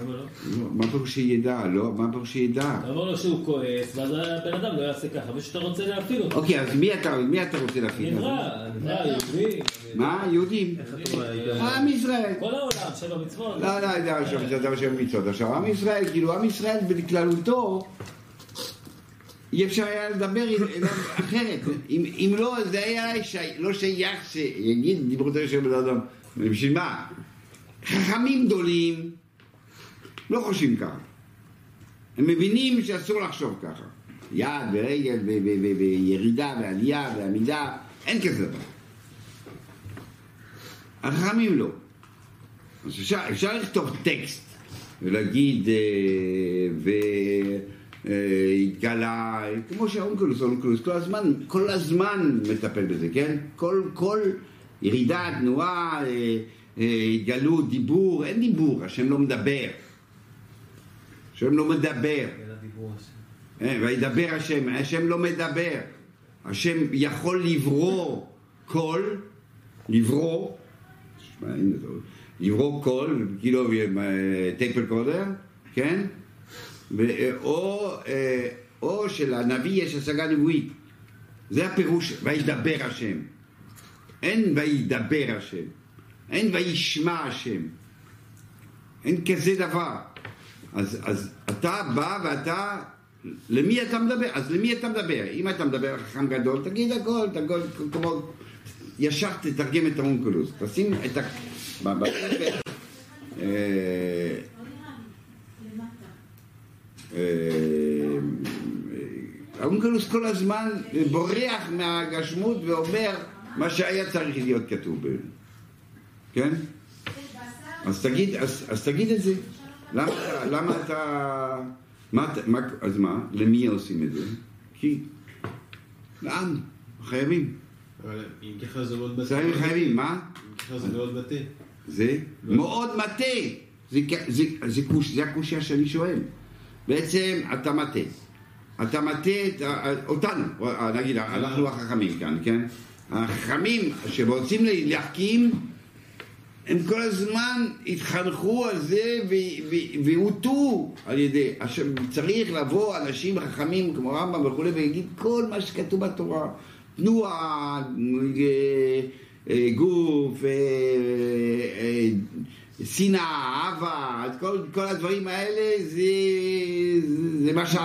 למה לא? לא, מה פירוש שידע? לא, מה פירוש שידע? אתה אומר לו שהוא כועס, ואז הבן אדם לא יעשה ככה, מישהו שאתה רוצה להפעיל אותו. אוקיי, אז מי אתה, מי אתה רוצה להפעיל? נברא, נברא, יהודי. מה? יהודים? עם ישראל. כל העולם, שבע מצוות. לא, לא, לא, עכשיו זה דבר של מצוות. עכשיו, עם ישראל, כאילו, עם ישראל בכללותו, אי אפשר היה לדבר אליו אחרת. אם אם לא, זה היה שי- לא שייך שיגיד דיברותיו של בן אדם. בשביל מה? חכמים גדולים לא חושבים ככה. הם מבינים שאסור לחשוב ככה. יד ורגל וירידה ועלייה ועמידה, אין כזה דבר. החכמים לא. אז אפשר, אפשר לכתוב טקסט ולהגיד, אה, והתגלה, כמו שהאונקלוס, האונקלוס, כל הזמן, כל הזמן מטפל בזה, כן? כל, כל ירידה, תנועה, אה, אה, התגלות, דיבור, אין דיבור, השם לא מדבר. השם לא מדבר. אה, וידבר השם, השם לא מדבר. השם יכול לברוא קול, זה, לברוא קול, כאילו אה, tape recorder, כן? או, אה, או שלנביא יש השגה נבואית. זה הפירוש, וידבר השם. אין וידבר השם. אין וישמע השם. אין כזה דבר. אז, אז אתה בא ואתה, למי אתה מדבר? אז למי אתה מדבר? אם אתה מדבר חכם גדול, תגיד הכל, תגיד כמו, ישר תתרגם את האונקולוס. תשים את ה... בספר, אה, אה, כל הזמן בורח מהגשמות ואומר מה שהיה צריך להיות כתוב. כן? אז תגיד, אז, אז תגיד את זה. למה, למה אתה... מה, מה, אז מה? למי עושים את זה? כי... לעם. חייבים. אבל אם ככה זה מאוד. שרים חייבים, מה? אם ככה זה מאוד בטא. זה מאוד מטה. זה, הקושייה שאני שואל. בעצם אתה מטה. אתה מטה אותנו, נגיד, אנחנו החכמים כאן, כן? החכמים שרוצים ל- להקים, הם כל הזמן התחנכו על זה והוטו על ידי, עכשיו צריך לבוא אנשים חכמים כמו רמב"ם וכולי ויגיד כל מה שכתוב בתורה, תנועה, אה, אה, גוף, אה, אה, שנאה, אהבה, כל, כל הדברים האלה זה, זה, משל,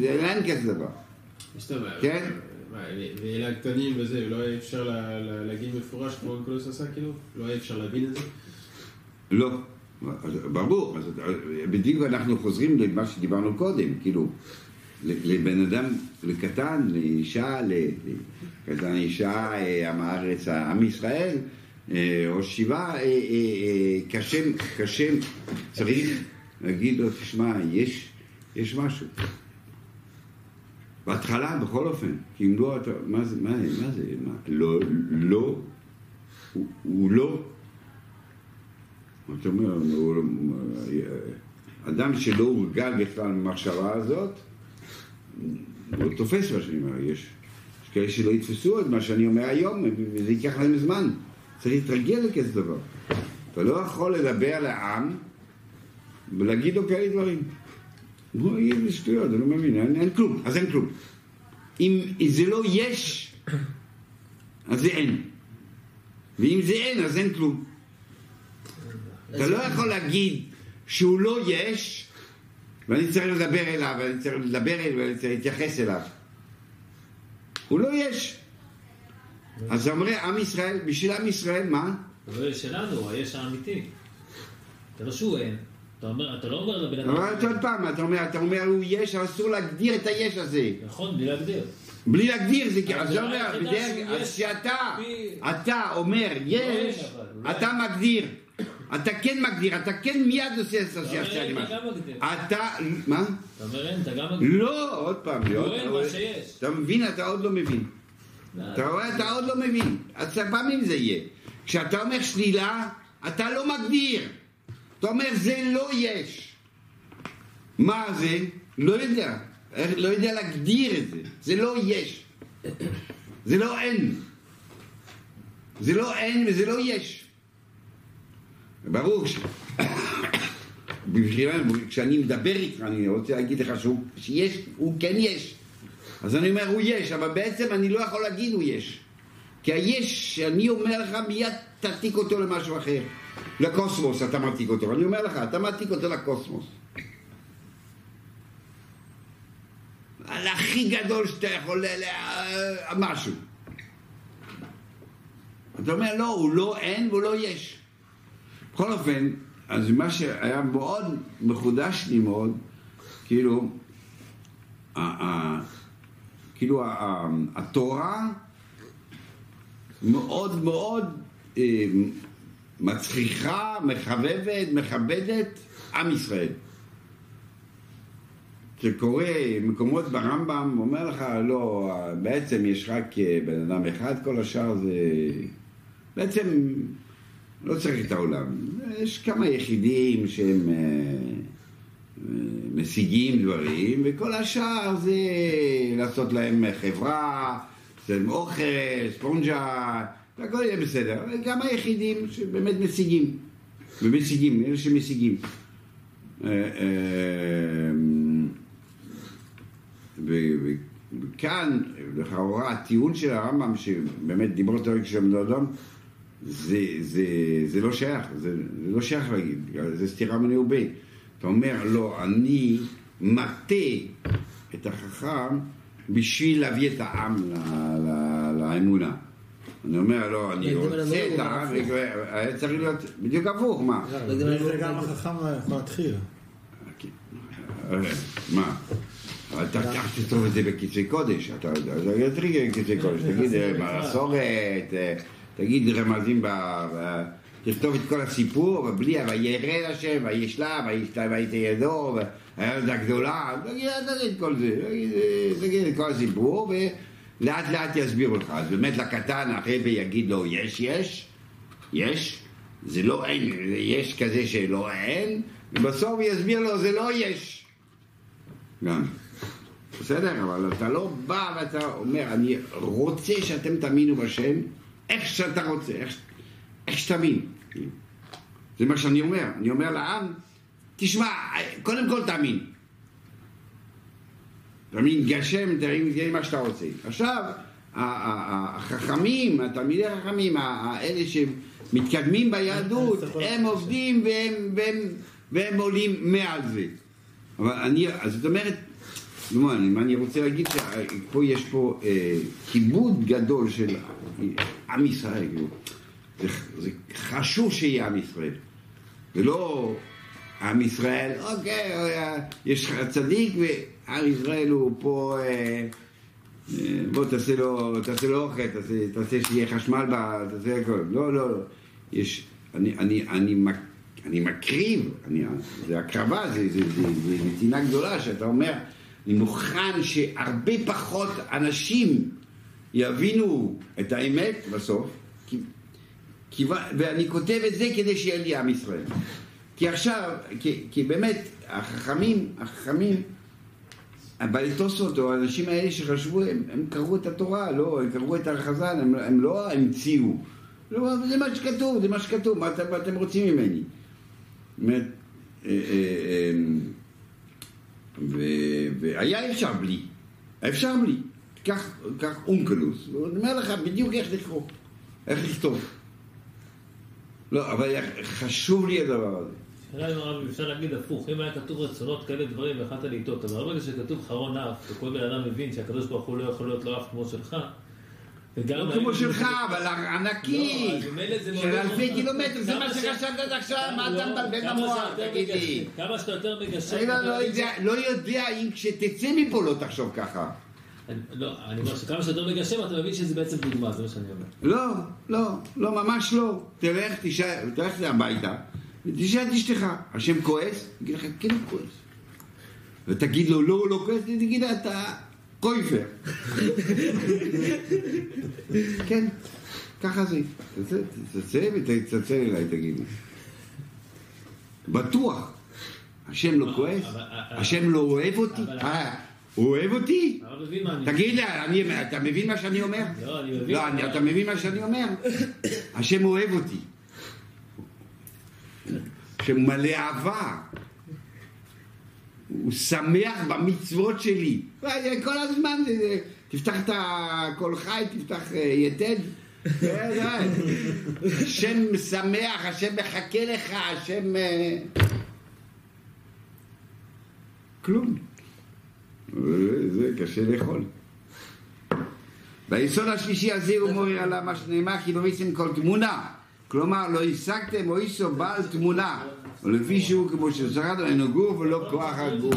זה אין כזה דבר. כן. ואלה הקטנים וזה, לא היה אפשר לה- לה- להגיד מפורש כמו אונקולוס עשה כאילו? לא היה אפשר להבין את זה? לא, ברור, אז בדיוק אנחנו חוזרים למה שדיברנו קודם, כאילו, לבן אדם, לקטן, לאישה, לקטן אישה, אה, עם הארץ, עם ישראל, אה, או אה, אה, קשה, קשה, צריך להגיד לו, תשמע, יש, יש משהו. בהתחלה, בכל אופן, כי אם לא, אתה, מה זה, מה, מה זה, מה, לא, לא, הוא, הוא לא. אתה אומר, הוא- אדם שלא הורגל בכלל במחשבה הזאת, הוא לא תופס מה שאני אומר. יש, יש כאלה שלא יתפסו את מה שאני אומר היום, וזה ייקח להם זמן. צריך להתרגל לכזה דבר. אתה לא יכול לדבר לעם ולהגיד לו כאלה דברים. הוא יגיד לי שטויות, אני לא מבין, אין, אין כלום, אז אין כלום. אם זה לא יש, אז זה אין. ואם זה אין, אז אין כלום. אתה לא יכול להגיד שהוא לא יש, ואני צריך לדבר אליו, ואני צריך לדבר אליו, ואני צריך להתייחס אליו. הוא לא יש. אז אומרים עם ישראל, בשביל עם ישראל, מה? זה שלנו, היש האמיתי. זה לא שהוא אין. אתה אומר, אתה לא אומר לבן אדם... אבל עוד פעם, אתה אומר, אתה אומר, הוא יש, אסור להגדיר את היש הזה. נכון, בלי להגדיר. בלי להגדיר, זה אבל זה אומר, היחידה בדרך שהוא אז יש, שאתה, מי- אתה אומר יש, אין, אבל, אולי. אתה מגדיר. אתה כן מגדיר, אתה כן מיד עושה אסוציאציה אתה למה. גם מגדיר. אתה, מה? אתה אומר אין, אתה גם מגדיר. לא, עוד פעם, לא, אין אתה מה שיש. אתה מבין, אתה עוד לא מבין. לא, אתה רואה, אתה עוד לא מבין. אז פעמים זה יהיה. כשאתה אומר שלילה, אתה לא מגדיר. אתה אומר, זה לא יש. מה זה? לא יודע. לא יודע להגדיר את זה. זה לא יש. זה לא אין. זה לא אין וזה לא יש. ברור ש... בבחירה, כשאני מדבר איתך, אני רוצה להגיד לך שהוא, שיש, הוא כן יש. אז אני אומר, הוא יש, אבל בעצם אני לא יכול להגיד הוא יש. כי היש, אני אומר לך, מיד תעתיק אותו למשהו אחר. לקוסמוס אתה מעתיק אותו. אני אומר לך, אתה מעתיק אותו לקוסמוס. על הכי גדול שאתה יכול, ל- ל- משהו. אתה אומר, לא, הוא לא אין והוא לא יש. בכל אופן, אז מה שהיה מאוד מחודש לי מאוד, כאילו, כאילו התורה מאוד מאוד מצחיחה, מחבבת, מכבדת עם ישראל. שקורא מקומות ברמב"ם, אומר לך, לא, בעצם יש רק אה, בן אדם אחד, כל השאר זה... בעצם לא צריך את העולם. יש כמה יחידים שהם אה, אה, משיגים דברים, וכל השאר זה לעשות להם חברה, זה עם אוכל, ספונג'ה, והכל יהיה בסדר. גם היחידים שבאמת משיגים, ומשיגים, אלה שמשיגים. אה, אה, וכאן, לכאורה, הטיעון של הרמב"ם, שבאמת דיבור תורק של בן אדם, זה, זה, זה לא שייך, זה, זה לא שייך להגיד, זה סתירה מנהובה. אתה אומר, לא, אני מטה את החכם בשביל להביא את העם לאמונה. אני אומר, לא, אני רוצה את העם, הפוך. היה צריך להיות בדיוק הפוך, מה? זה הנאום, גם החכם יכול להתחיל. אה, מה? אבל אתה כך תכתוב את זה בכתבי קודש, אתה אתה יתחיל בכתבי קודש, תגיד מסורת, אה, תגיד רמזים, ב- תכתוב את כל הסיפור, בלי וירד השם, וישלה, וישתה וייתה ידו, והילדה הגדולה, תגיד תגיד את כל זה, תגיד, אה, תגיד את כל הסיפור, ולאט לאט יסבירו לך. אז באמת לקטן הרבי יגיד לו, יש, יש, יש, זה לא אין, יש כזה שלא אין, ובסוף הוא יסביר לו, זה לא יש. גם. בסדר, אבל אתה לא בא ואתה אומר, אני רוצה שאתם תאמינו בשם, איך שאתה רוצה, איך, איך שתאמין. זה מה שאני אומר. אני אומר לעם, תשמע, קודם כל תאמין. תאמין גשם, תאמין תאמין מה שאתה רוצה. עכשיו, החכמים, התלמידי החכמים, ה- ה- אלה שמתקדמים ביהדות, הם עובדים והם, והם, והם עולים מעל זה. אבל אני, אז זאת אומרת, אני- מה אני רוצה להגיד, שפה יש פה אה, כיבוד גדול של עם ישראל, כאילו. זה, זה חשוב שיהיה עם ישראל. זה לא עם ישראל, אוקיי, אה, יש צדיק ועם ישראל הוא פה, אה, אה, בוא תעשה לו, תעשה לו אוכל, תעשה, תעשה שיהיה חשמל, ב, תעשה הכל. לא, לא, לא. יש, אני, אני, אני, אני מקריב, אני, זה הקרבה, זה, זה, זה, זה נתינה גדולה, שאתה אומר, אני מוכן שהרבה פחות אנשים יבינו את האמת בסוף, כי, כי, ואני כותב את זה כדי שיהיה לי עם ישראל. כי עכשיו, כי, כי באמת, החכמים, החכמים, הבלטוסות או האנשים האלה שחשבו, הם, הם קראו את התורה, לא, הם קראו את החז"ל, הם, הם לא המציאו. לא, זה מה שכתוב, זה מה שכתוב, מה מה אתם רוצים ממני? אומרת, אה, אה, אה, והיה אפשר בלי, אפשר בלי. קח אונקלוס, הוא אומר לך בדיוק איך לקרוא, איך לכתוב. לא, אבל חשוב לי הדבר הזה. השאלה אם הרב אפשר להגיד הפוך, אם היה כתוב רצונות כאלה דברים ויכולת לטעות, אבל ברגע שכתוב חרון אף, וכל בן אדם מבין שהקדוש ברוך הוא לא יכול להיות לא אף כמו שלך, וגם... לא כמו שלך, אבל ענקי, לא, של אלפי אותך. קילומטר, זה מה שחשבת עד עכשיו, מה אתה לא, מבלבל במוח, תגיד לי. כמה שאתה יותר מגשר... לא- לא יודע- לא אם כשתצא מפה לא תחשוב ככה. לא, אני אומר שכמה שיותר מגשר אתה מבין שזה בעצם דוגמה, זה מה שאני אומר. לא, לא, לא, ממש לא. תלך, תשאל, תלך הביתה, ותשאל את אשתך, השם כועס? יגיד לך, כן הוא כועס. ותגיד לו, לא, הוא לא כועס, תגיד לה, אתה קויפר. כן, ככה זה. תצא, תצא ותצלצל אליי, תגיד לי. בטוח. השם לא כועס? השם לא אוהב אותי? אה, הוא אוהב אותי? תגיד לי, אתה מבין מה שאני אומר? לא. לא, אתה מבין מה שאני אומר? השם אוהב אותי. השם מלא אהבה. הוא שמח במצוות שלי. כל הזמן, תפתח את הקול חי, תפתח אה, יתד. אה, די. השם שמח, השם מחכה לך, השם... אה, כלום. זה- קשה לאכול. והיסוד השלישי הזה הוא מורי עליו מה שנאמר כי ראיתם כל תמונה כלומר לא השגתם איסו בעל תמונה. ולפי שהוא כמו ששרד עלינו גוף ולא כוח הגוף